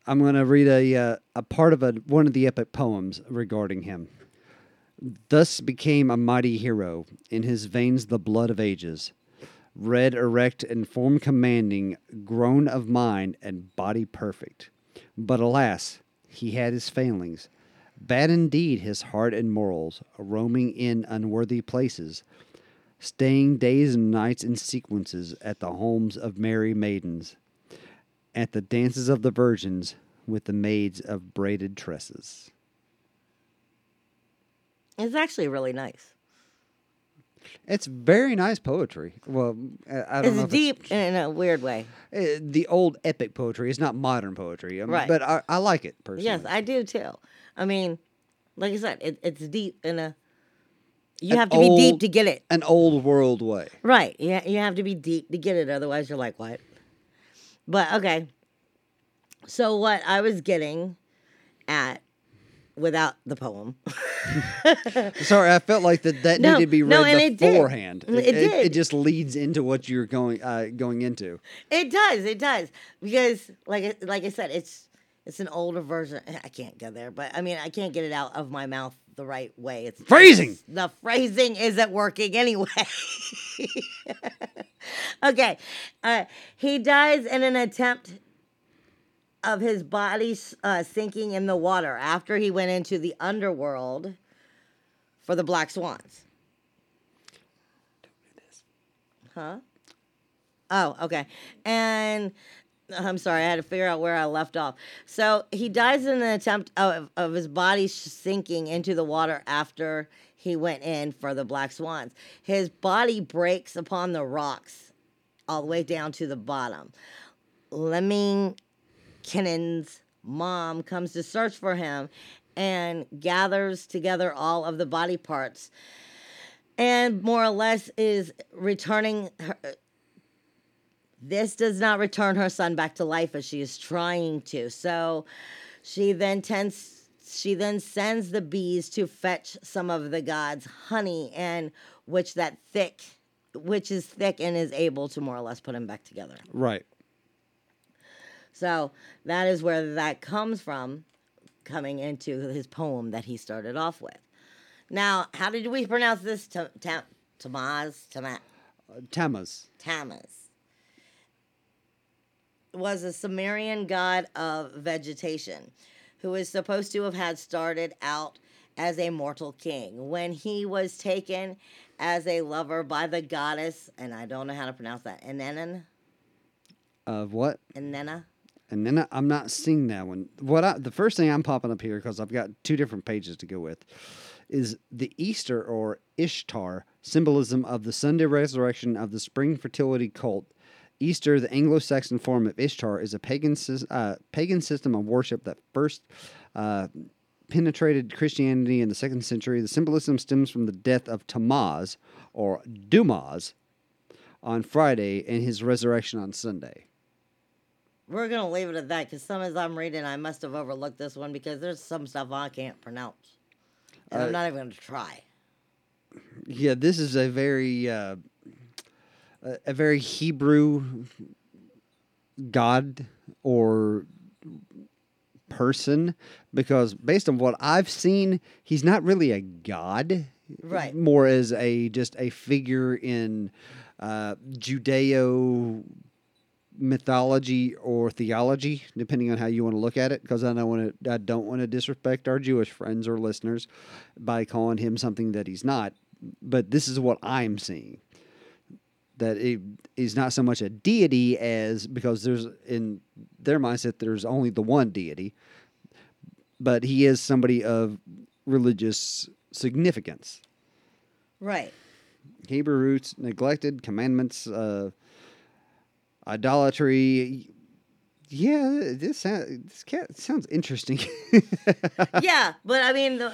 I'm going to read a uh, a part of a one of the epic poems regarding him. Thus became a mighty hero, in his veins the blood of ages, red, erect, and form commanding, grown of mind and body perfect. But alas, he had his failings. Bad indeed his heart and morals, roaming in unworthy places, staying days and nights in sequences at the homes of merry maidens, at the dances of the virgins with the maids of braided tresses. It's actually really nice. It's very nice poetry. Well, I I don't know. It's if deep in a weird way. uh, the old epic poetry is not modern poetry, um, Right. But I, I like it personally. Yes, I do too. I mean, like I said, it, it's deep in a. You An have to be deep to get it. An old world way. Right. Yeah, you have to be deep to get it. Otherwise, you're like, what? But okay. So what I was getting at without the poem. Sorry, I felt like that that No, needed to be read no, and it did. beforehand. It It, did. just leads into what you're going uh, going into. it does. It does because, like, I- like I said, it's it's an older version. I can't go there, but I mean, I can't get it out of my mouth the right way. It's Phrasing! The phrasing isn't working anyway. okay, uh, he dies in an attempt of his body uh, sinking in the water after he went into the underworld for the black swans. Huh? Oh, okay. And I'm sorry, I had to figure out where I left off. So he dies in an attempt of, of his body sinking into the water after he went in for the black swans. His body breaks upon the rocks all the way down to the bottom. Lemming Kinnon's mom comes to search for him and gathers together all of the body parts and more or less is returning her. This does not return her son back to life as she is trying to. So she then tends she then sends the bees to fetch some of the gods honey and which that thick which is thick and is able to more or less put him back together. Right. So that is where that comes from, coming into his poem that he started off with. Now, how did we pronounce this? Ta- ta- Tamaz? Tama- Uh, Tammuz. Tammuz. Was a Sumerian god of vegetation who is supposed to have had started out as a mortal king. When he was taken as a lover by the goddess, and I don't know how to pronounce that, Enena? Of what? Enena? And then I, I'm not seeing that one. What I, the first thing I'm popping up here because I've got two different pages to go with is the Easter or Ishtar symbolism of the Sunday resurrection of the spring fertility cult. Easter, the Anglo-Saxon form of Ishtar, is a pagan uh, pagan system of worship that first uh, penetrated Christianity in the second century. The symbolism stems from the death of Tammuz or Dumas on Friday and his resurrection on Sunday. We're gonna leave it at that because some as I'm reading, I must have overlooked this one because there's some stuff I can't pronounce, and Uh, I'm not even gonna try. Yeah, this is a very uh, a, a very Hebrew god or person because based on what I've seen, he's not really a god. Right. More as a just a figure in uh, Judeo mythology or theology, depending on how you want to look at it. Because I don't want to, I don't want to disrespect our Jewish friends or listeners by calling him something that he's not. But this is what I'm seeing. That it is not so much a deity as because there's in their mindset there's only the one deity, but he is somebody of religious significance. Right. Hebrew roots, neglected commandments, uh, idolatry. Yeah, this sound, this cat sounds interesting. yeah, but I mean, uh,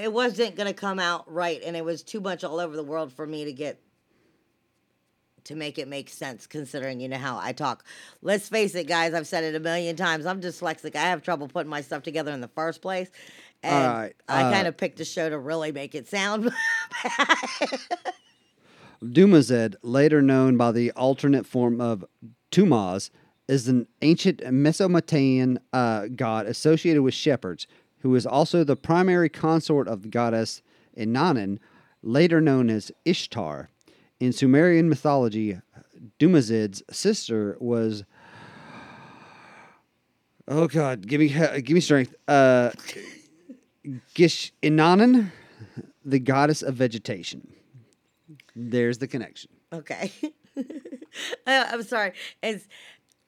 it wasn't gonna come out right, and it was too much all over the world for me to get to make it make sense. Considering you know how I talk. Let's face it, guys. I've said it a million times. I'm dyslexic. I have trouble putting my stuff together in the first place, and Alright, I uh, kind of picked a show to really make it sound. Dumazed, later known by the alternate form of Tumaz, is an ancient Mesopotamian uh, god associated with shepherds, who is also the primary consort of the goddess Inanna, later known as Ishtar. In Sumerian mythology, Dumazed's sister was. Oh God, give me give me strength. Uh, Gish Inanna, the goddess of vegetation. There's the connection. Okay. I- I'm sorry. It's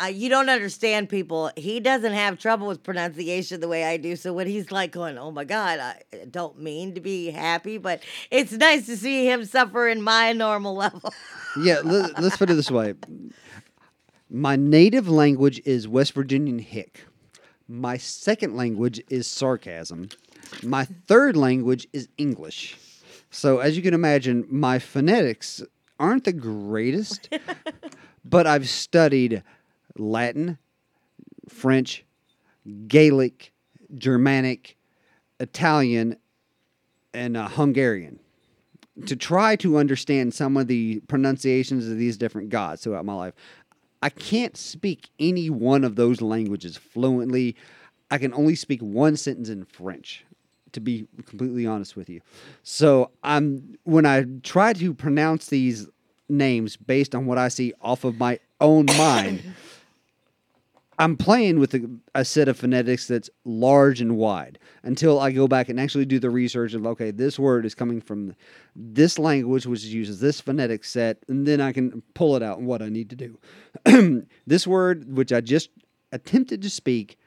uh, you don't understand people. He doesn't have trouble with pronunciation the way I do. So when he's like going, "Oh my God," I don't mean to be happy, but it's nice to see him suffer in my normal level. Yeah, let, us put it this way. My native language is West Virginian Hick. My second language is sarcasm. My third language is English. So, as you can imagine, my phonetics aren't the greatest, but I've studied Latin, French, Gaelic, Germanic, Italian, and uh, Hungarian to try to understand some of the pronunciations of these different gods throughout my life. I can't speak any one of those languages fluently. I can only speak one sentence in French, to be completely honest with you. So I'm when I try to pronounce these names based on what I see off of my own mind, I'm playing with a, a set of phonetics that's large and wide until I go back and actually do the research of okay, this word is coming from this language, which uses this phonetic set, and then I can pull it out and what I need to do. this word, which I just attempted to speak,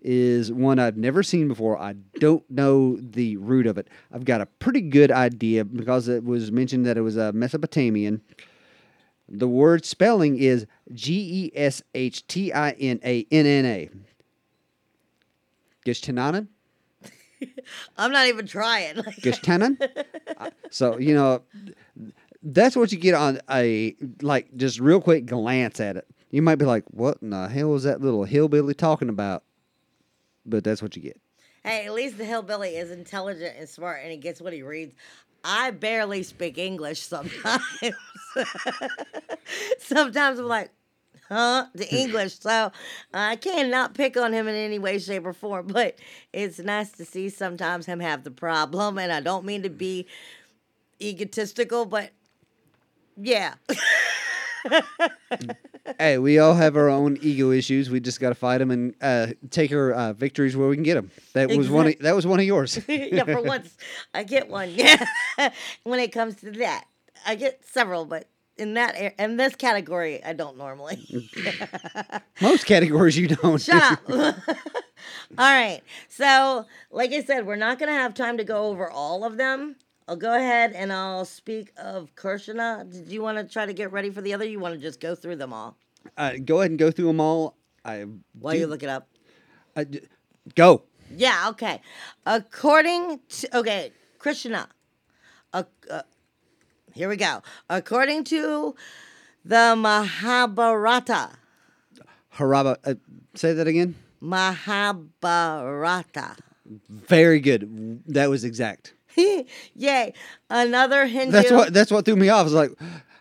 is one I've never seen before. I don't know the root of it. I've got a pretty good idea because it was mentioned that it was a Mesopotamian. The word spelling is G E S H T I N A N N A. Gishtanan? I'm not even trying. Gishtanan? So, you know, that's what you get on a, like, just real quick glance at it. You might be like, what in the hell is that little hillbilly talking about? But that's what you get. hey, at least the hillbilly is intelligent and smart, and he gets what he reads. I barely speak English sometimes. sometimes I'm like, huh? The English. So uh, I cannot pick on him in any way, shape, or form. But it's nice to see sometimes him have the problem. And I don't mean to be egotistical, but yeah. hey, we all have our own ego issues. We just got to fight them and uh, take our uh, victories where we can get them. That was one. Of, that was one of yours. yeah, for once I get one. Yeah. when it comes to that, I get several, but in that in this category, I don't normally. Most categories you don't. Shut up. all right. So, like I said, we're not going to have time to go over all of them. I'll go ahead and I'll speak of Krishna. Did you want to try to get ready for the other? You want to just go through them all Uh, go ahead and go through them all. I while do- you look it up? I d- go. Yeah, okay. According to okay, Krishna. Uh, uh, here we go. According to the Mahabharata, Haraba. Uh, say that again. Mahabharata. Very good. That was exact. Yay! Another Hindu. That's what. That's what threw me off. I was like,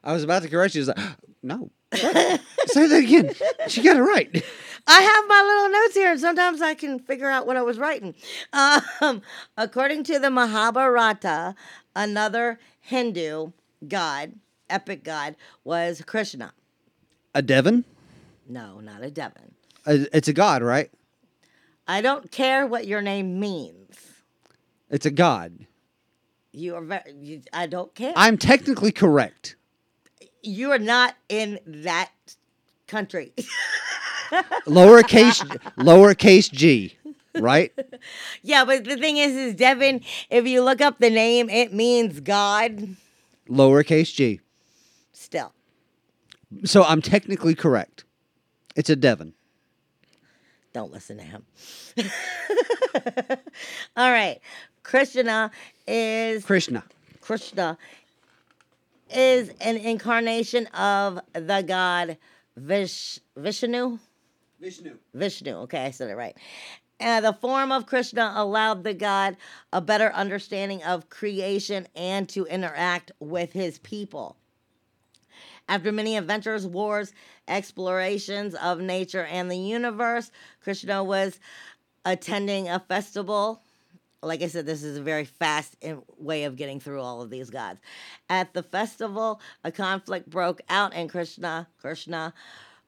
I was about to correct you. I was like, no. Say that again. She got it right. I have my little notes here, and sometimes I can figure out what I was writing. Um, according to the Mahabharata, another Hindu god, epic god, was Krishna. A Devon. No, not a Devon. It's a god, right? I don't care what your name means. It's a god. You are very. You, I don't care. I'm technically correct. you are not in that country. Lowercase lowercase g, right? yeah, but the thing is, is Devin. If you look up the name, it means God. Lowercase g. Still, So I'm technically correct. It's a Devon. don't listen to him. All right, Krishna is Krishna. Krishna is an incarnation of the god Vish, Vishnu. Vishnu. Vishnu. Okay, I said it right. And the form of Krishna allowed the god a better understanding of creation and to interact with his people. After many adventures, wars, explorations of nature and the universe, Krishna was attending a festival. Like I said, this is a very fast in- way of getting through all of these gods. At the festival, a conflict broke out, and Krishna, Krishna,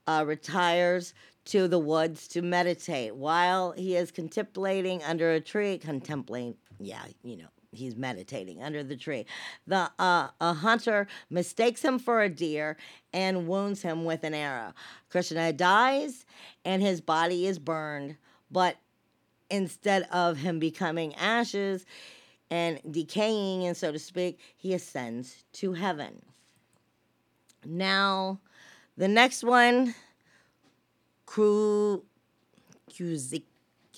uh, retires to the woods to meditate. While he is contemplating under a tree, contemplating, yeah, you know, he's meditating under the tree. The uh, a hunter mistakes him for a deer and wounds him with an arrow. Krishna dies, and his body is burned, but instead of him becoming ashes and decaying, and so to speak, he ascends to heaven. Now, the next one, Kru, Kuzik,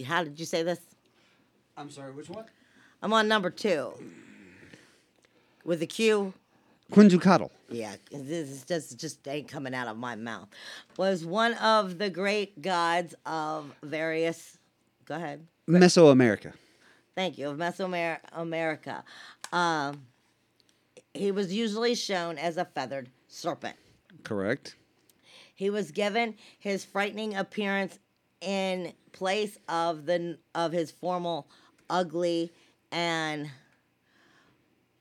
how did you say this? I'm sorry, which one? I'm on number two with a Q. Quinzucatl. Yeah, this is just just ain't coming out of my mouth. Was one of the great gods of various. Go ahead. Mesoamerica. Thank you. Of Mesoamerica. Um, he was usually shown as a feathered serpent. Correct. He was given his frightening appearance in place of the of his formal ugly and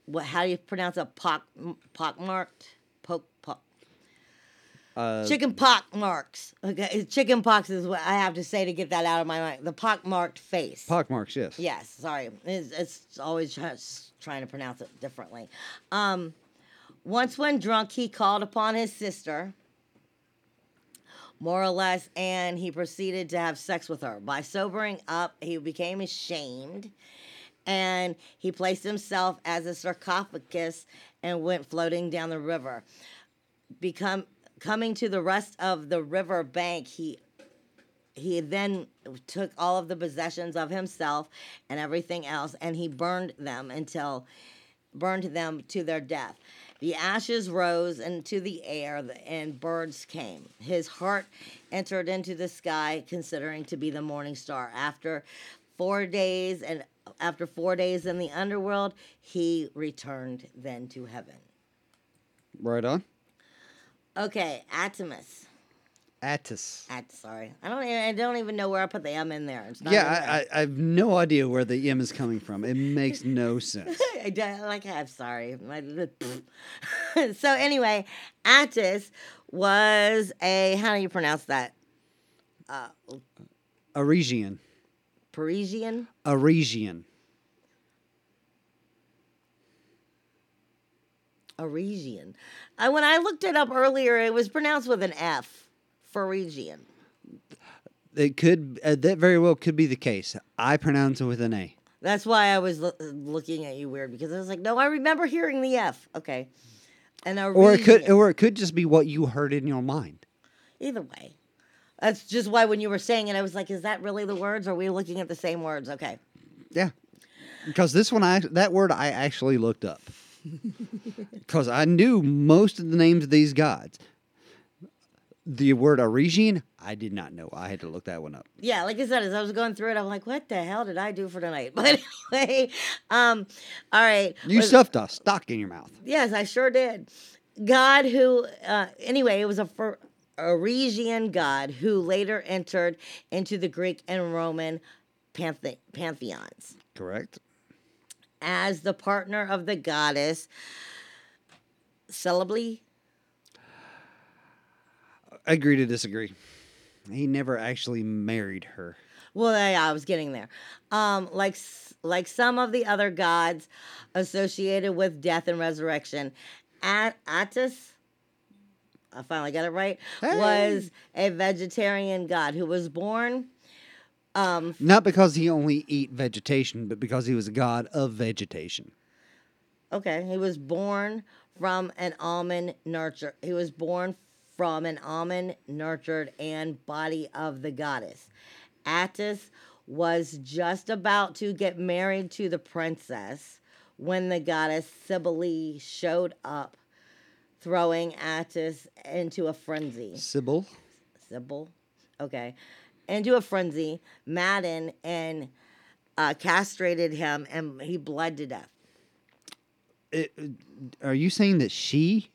what how do you pronounce it pock pockmarked Uh, chicken pock marks okay chicken pox is what I have to say to get that out of my mind the pockmarked face pockmarks, yes. Yes, sorry. It's, it's always trying to pronounce it differently. Um, once, when drunk, he called upon his sister, more or less, and he proceeded to have sex with her. By sobering up, he became ashamed and he placed himself as a sarcophagus and went floating down the river. Become coming to the rest of the river bank, he he then took all of the possessions of himself and everything else and he burned them until burned them to their death. The ashes rose into the air and birds came. His heart entered into the sky considering to be the morning star. After four days and after four days in the underworld he returned then to heaven. Right on. Okay atimus Attis. At, sorry i don't even, i don't even know where i put the m in there it's not Yeah. I, I, I have no idea where the M is coming from. It makes no sense. I like I'm sorry. So anyway, Attis was a how do you pronounce that? Uh. Parisian. Aresian. Arigian. I, when I looked it up earlier, it was pronounced with an F. Phrygian. It could uh, that very well could be the case. I pronounce it with an A. That's why I was lo- looking at you weird because I was like, no, I remember hearing the F. Okay. And I. Or it could or it could just be what you heard in your mind. Either way. That's just why when you were saying it, I was like, is that really the words? Or are we looking at the same words? Okay. Yeah. Because this one I that word I actually looked up. Cuz I knew most of the names of these gods. The word Arigian, I did not know. I had to look that one up. Yeah, like I said, as I was going through it, I'm like, what the hell did I do for tonight? But anyway, um, all right. You Was- stuffed a stock in your mouth. Yes, I sure did. God who, uh, anyway, it was a, a god who later entered into the Greek and Roman panthe- pantheons Correct. As the partner of the goddess Celebre. Agree to disagree. He never actually married her. Well, yeah, I was getting there. Um, like like some of the other gods associated with death and resurrection, At- Attis, I finally got it right, was a vegetarian god who was born. Um, Not because he only eat vegetation, but because he was a god of vegetation. okay, he was born from an almond nurture. He was born from an almond nurtured and body of the goddess. Attis was just about to get married to the princess when the goddess Cybele showed up, throwing Attis into a frenzy. Sybil. Sybil, okay, into a frenzy, maddened and uh, castrated him, and he bled to death. It, are you saying that she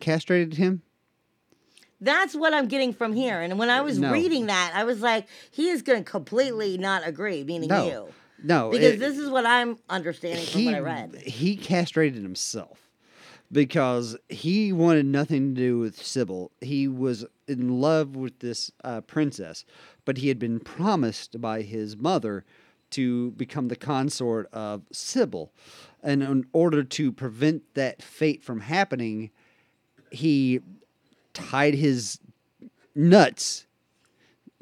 castrated him? That's what I'm getting from here. And when I was No. reading that, I was like, he is going to completely not agree, meaning No. you. No, Because it- this is what I'm understanding from he what I read. he castrated himself because he wanted nothing to do with Sybil. He was in love with this uh, princess, but he had been promised by his mother to become the consort of Sybil, and in order to prevent that fate from happening, he tied his nuts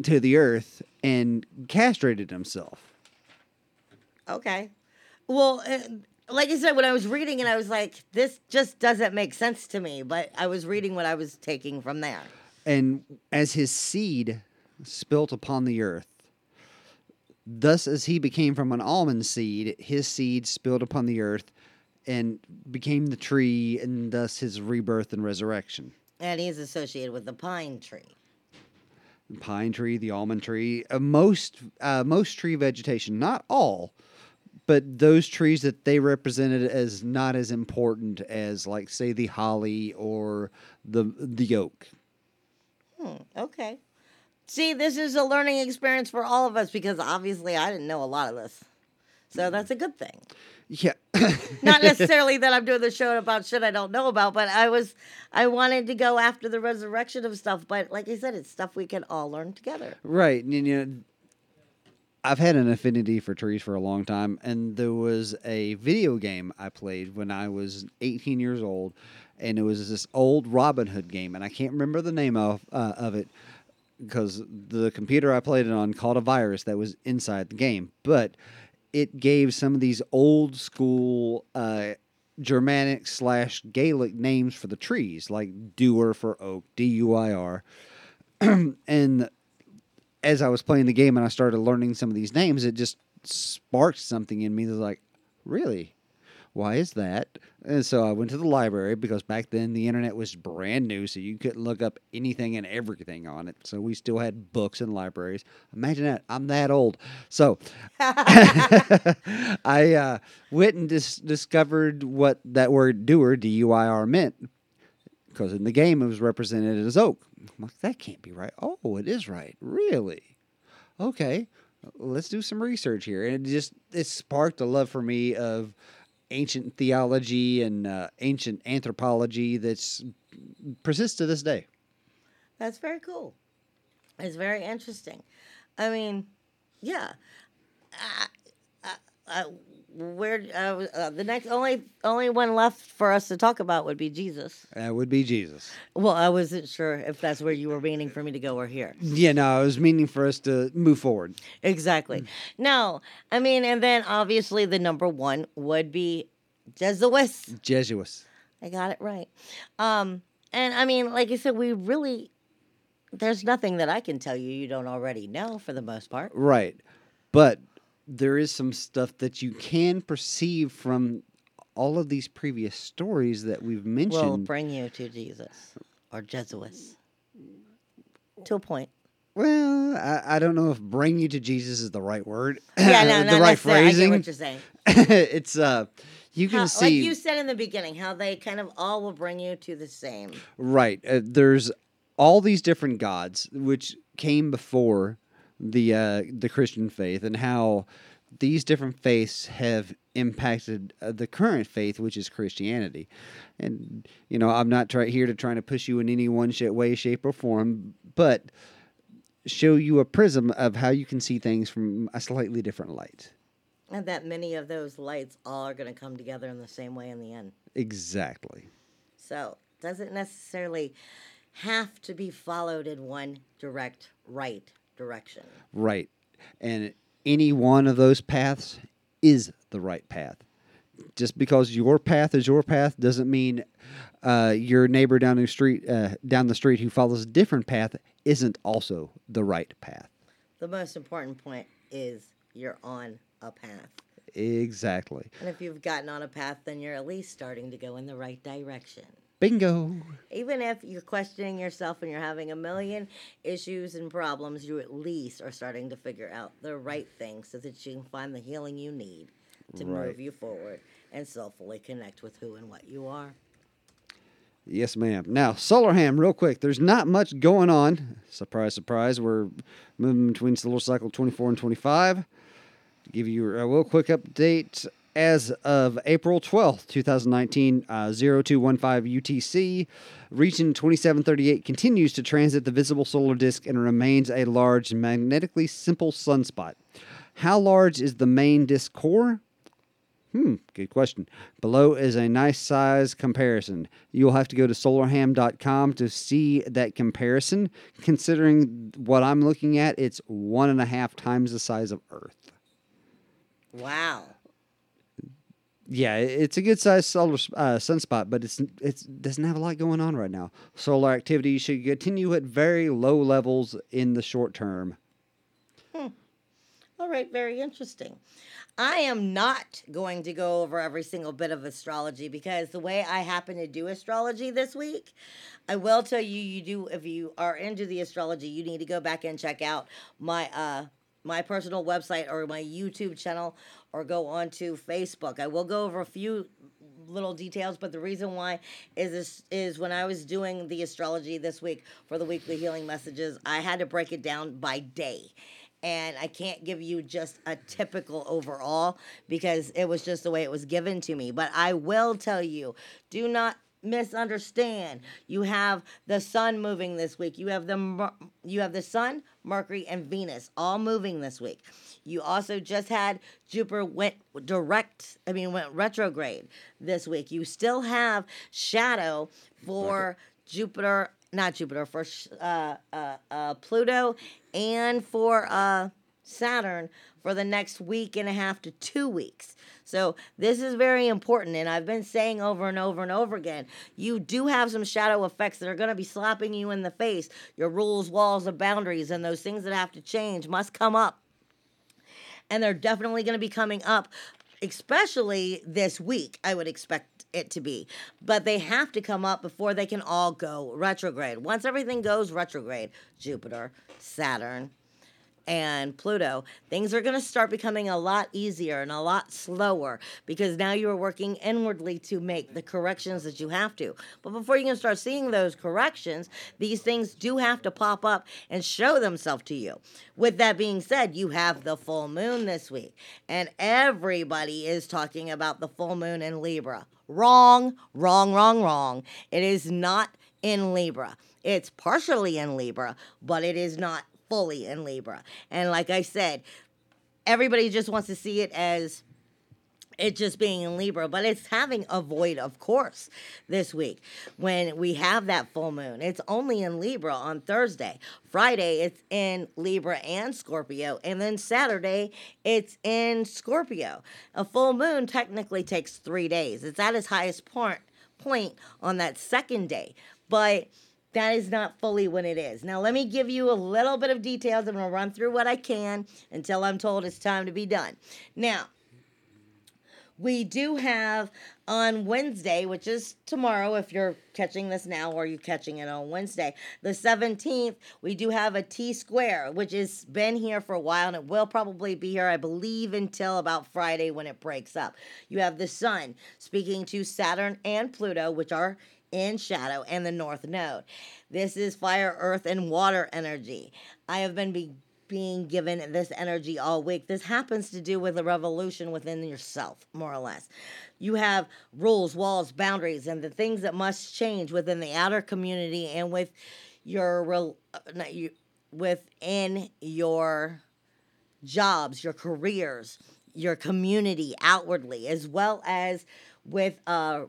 to the earth and castrated himself. Okay. Well, like I said, when I was reading and I was like, this just doesn't make sense to me. But I was reading what I was taking from there. And as his seed spilt upon the earth, thus as he became from an almond seed, his seed spilled upon the earth and became the tree, and thus his rebirth and resurrection. And he's associated with the pine tree. The pine tree, the almond tree, uh, most uh, most tree vegetation, not all, but those trees that they represented as not as important as, like, say, the holly or the the oak. Hmm, okay. See, this is a learning experience for all of us because obviously I didn't know a lot of this. So that's a good thing. Yeah. Not necessarily that I'm doing the show about shit I don't know about, but I was I wanted to go after the resurrection of stuff, but like I said, it's stuff we can all learn together. Right. And, you know, I've had an affinity for trees for a long time, and there was a video game I played when I was 18 years old, and it was this old Robin Hood game, and I can't remember the name of uh, of it because the computer I played it on caught a virus that was inside the game, but it gave some of these old school uh, Germanic slash Gaelic names for the trees, like Duir for oak, D U I R, and as I was playing the game and I started learning some of these names, it just sparked something in me that's like, really? Why is that? And so I went to the library because back then the internet was brand new, so you couldn't look up anything and everything on it. So we still had books in libraries. Imagine that. I'm that old. So I uh, went and dis- discovered what that word Duir, D U I R, meant because in the game it was represented as oak. I'm like, that can't be right. Oh, it is right. Really? Okay, let's do some research here. And it just it sparked a love for me of ancient theology and uh, ancient anthropology that's persists to this day. That's very cool. It's very interesting. I mean, yeah. I, I, I, where uh, uh, the next only only one left for us to talk about would be Jesus. That would be Jesus. Well, I wasn't sure if that's where you were meaning for me to go or here. Yeah, no, I was meaning for us to move forward. Exactly. No, I mean, and then obviously the number one would be Jesuits. Jesuits. I got it right. Um, and I mean, like I said, we really there's nothing that I can tell you you don't already know for the most part. Right. But there is some stuff that you can perceive from all of these previous stories that we've Will mentioned. bring you to Jesus or Jesuits to a point. Well, I, I don't know if "bring you to Jesus" is the right word. Yeah, no, the right necessarily. I get phrasing. what you're saying. it's uh, you can How- see like you said in the beginning, how they kind of all will bring you to the same. right. Uh, there's all these different gods which came before the uh, the Christian faith, and how these different faiths have impacted uh, the current faith, which is Christianity. And you know, I'm not try- here to try to push you in any one sh- way, shape, or form, but show you a prism of how you can see things from a slightly different light. And that many of those lights all are going to come together in the same way in the end. Exactly. So, doesn't necessarily have to be followed in one direct right direction. Right. And any one of those paths is the right path. Just because your path is your path doesn't mean uh, your neighbor down the street uh, down the street who follows a different path isn't also the right path. The most important point is you're on a path. Exactly. And if you've gotten on a path, then you're at least starting to go in the right direction. Bingo. Even if you're questioning yourself and you're having a million issues and problems, you at least are starting to figure out the right thing so that you can find the healing you need to Right. move you forward and soulfully connect with who and what you are. Yes, ma'am. Now, Solar Ham, real quick. There's not much going on. Surprise, surprise. We're moving between Solar Cycle 24 and 25. Give you a real quick update, as of April 12th, 2019, uh, 0215 UTC, region 2738 continues to transit the visible solar disk and remains a large, magnetically simple sunspot. How large is the main disk core? Hmm, good question. Below is a nice size comparison. You'll have to go to solarham.com to see that comparison. Considering what I'm looking at, it's one and a half times the size of Earth. Wow. Yeah, it's a good sized solar uh, sunspot, but it's it doesn't have a lot going on right now. Solar activity should continue at very low levels in the short term. All right, very interesting. I am not going to go over every single bit of astrology because the way I happen to do astrology this week, I will tell you you do if you are into the astrology, you need to go back and check out my uh my personal website or my YouTube channel or go onto Facebook. I will go over a few little details, but the reason why is this is when I was doing the astrology this week for the weekly healing messages, I had to break it down by day. And I can't give you just a typical overall because it was just the way it was given to me. But I will tell you, do not misunderstand. You have the sun moving this week. You have the you have the sun, Mercury, and Venus all moving this week. You also just had Jupiter went direct. I mean, went retrograde this week. You still have shadow for Jupiter, not Jupiter, for uh, uh, uh, Pluto, and for uh, Saturn for the next week and a half to two weeks. So this is very important, and I've been saying over and over and over again, you do have some shadow effects that are going to be slapping you in the face. Your rules, walls, and boundaries, and those things that have to change must come up, and they're definitely going to be coming up, especially this week. I would expect it to be, but they have to come up before they can all go retrograde. Once everything goes retrograde, Jupiter, Saturn, and Pluto, things are going to start becoming a lot easier and a lot slower because now you're working inwardly to make the corrections that you have to. But before you can start seeing those corrections, these things do have to pop up and show themselves to you. With that being said, you have the full moon this week, and everybody is talking about the full moon in Libra. Wrong, wrong, wrong, wrong. It is not in Libra. It's partially in Libra, but it is not fully in Libra. And like I said, everybody just wants to see it as it just being in Libra, but it's having a void, of course, this week when we have that full moon. It's only in Libra on Thursday. Friday, it's in Libra and Scorpio. And then Saturday, it's in Scorpio. A full moon technically takes three days, it's at its highest point, point on that second day. But that is not fully when it is. Now, let me give you a little bit of details. I'm going to run through what I can until I'm told it's time to be done. Now, we do have on Wednesday, which is tomorrow, if you're catching this now or you're catching it on Wednesday, the 17th, we do have a T square, which has been here for a while and it will probably be here, I believe, until about Friday when it breaks up. You have the Sun speaking to Saturn and Pluto, which are in shadow, and the North Node. This is fire, earth, and water energy. I have been be- being given this energy all week. This happens to do with a revolution within yourself, more or less. You have rules, walls, boundaries, and the things that must change within the outer community and with your uh, you, within your jobs, your careers, your community outwardly, as well as with uh,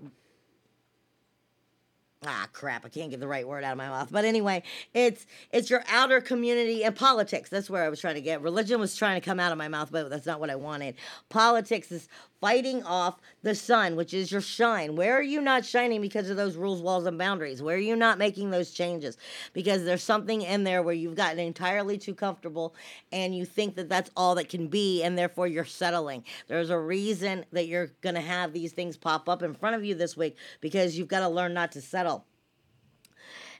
ah crap i can't get the right word out of my mouth. But anyway it's it's your outer community and politics. That's where i was trying to get. Religion was trying to come out of my mouth but that's not what i wanted. Politics is fighting off the sun which is your shine. Where are you not shining because of those rules walls and boundaries? Where are you not making those changes? Because there's something in there where you've gotten entirely too comfortable and you think that that's all that can be and therefore you're settling. There's a reason that you're going to have these things pop up in front of you this week because you've got to learn not to settle.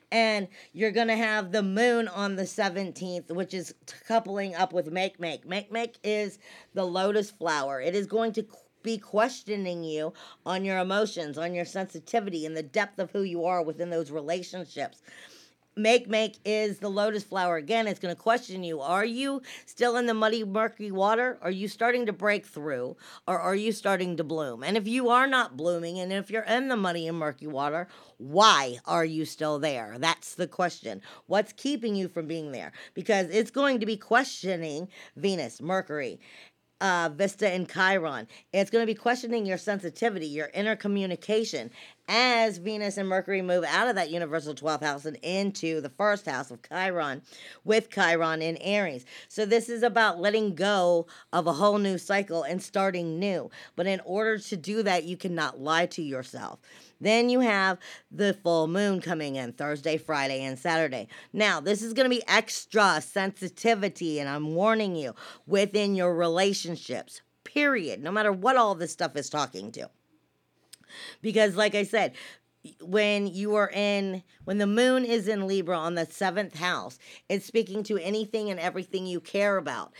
And you're going to have the moon on the 17th which is coupling up with Makemake. Make make is the lotus flower. It is going to be questioning you on your emotions on your sensitivity and the depth of who you are within those relationships Makemake is the lotus flower. Again, it's going to question you. Are you still in the muddy, murky water? Are you starting to break through? Or are you starting to bloom? And if you are not blooming, and if you're in the muddy and murky water, why are you still there? That's the question. What's keeping you from being there? Because it's going to be questioning Venus, Mercury, uh, Vesta and Chiron. It's going to be questioning your sensitivity, your inner communication, as Venus and Mercury move out of that universal 12th house and into the first house of Chiron with Chiron in Aries. So, this is about letting go of a whole new cycle and starting new. But in order to do that, you cannot lie to yourself. Then you have the full moon coming in Thursday, Friday, and Saturday. Now, this is going to be extra sensitivity, and I'm warning you within your relationships, period, no matter what all this stuff is talking to. Because, like I said, when you are in when the moon is in libra on the seventh house it's speaking to anything and everything you care about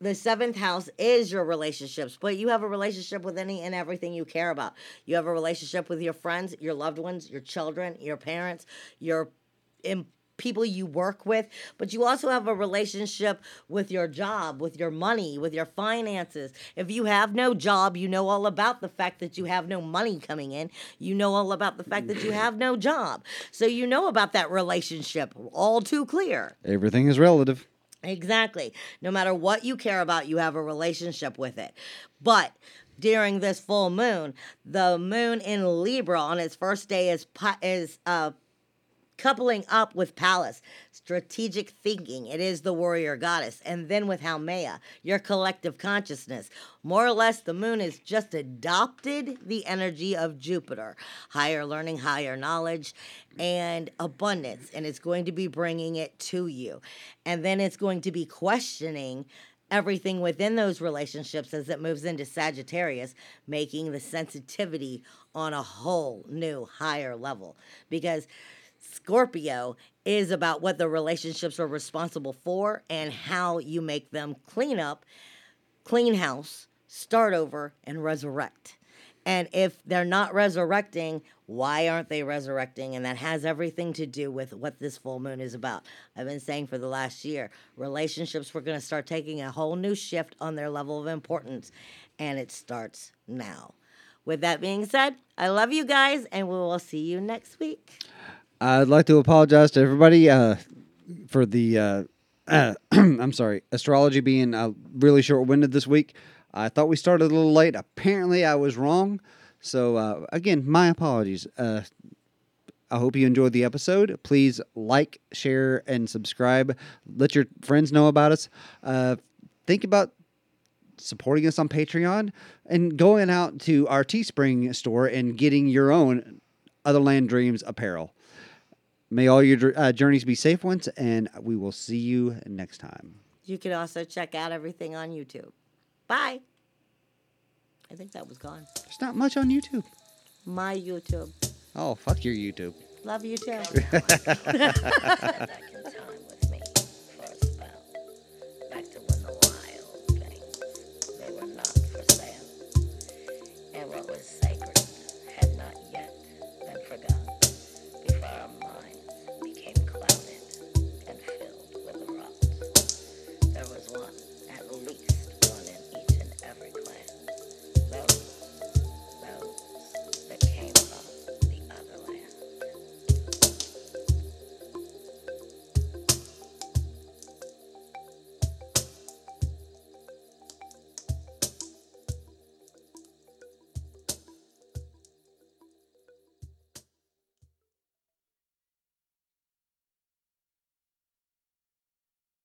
the seventh house is your relationships, but you have a relationship with any and everything you care about. You have a relationship with your friends, your loved ones, your children, your parents, your in, people you work with, but you also have a relationship with your job, with your money, with your finances. If you have no job, you know all about the fact that you have no money coming in. You know all about the fact that you mm-hmm. have no job. So you know about that relationship all too clear. Everything is relative. Exactly. No matter what you care about, you have a relationship with it. But during this full moon, the moon in Libra on its first day is is uh coupling up with Pallas, strategic thinking. It is the warrior goddess. And then with Haumea, your collective consciousness. More or less, the moon has just adopted the energy of Jupiter higher learning, higher knowledge, and abundance. And it's going to be bringing it to you. And then it's going to be questioning everything within those relationships as it moves into Sagittarius, making the sensitivity on a whole new higher level. Because Scorpio is about what the relationships are responsible for and how you make them clean up, clean house, start over, and resurrect. And if they're not resurrecting, why aren't they resurrecting? And that has everything to do with what this full moon is about. I've been saying for the last year relationships, we're going to start taking a whole new shift on their level of importance, and it starts now. With that being said, I love you guys, and we will see you next week. I'd like to apologize to everybody uh, for the. Uh, uh, I'm sorry, astrology being uh, really short winded this week. I thought we started a little late. Apparently, I was wrong. So, uh, again, my apologies. Uh, I hope you enjoyed the episode. Please like, share, and subscribe. Let your friends know about us. Uh, think about supporting us on Patreon and going out to our Teespring store and getting your own Otherland Dreams apparel. May all your uh, journeys be safe ones, and we will see you next time. You can also check out everything on YouTube. Bye. I think that was gone. There's not much on YouTube. My YouTube. Oh, fuck your YouTube. Love you too. Spent back in time with me for a spell. Back to when the wild things, they were not for sale. And what was sacred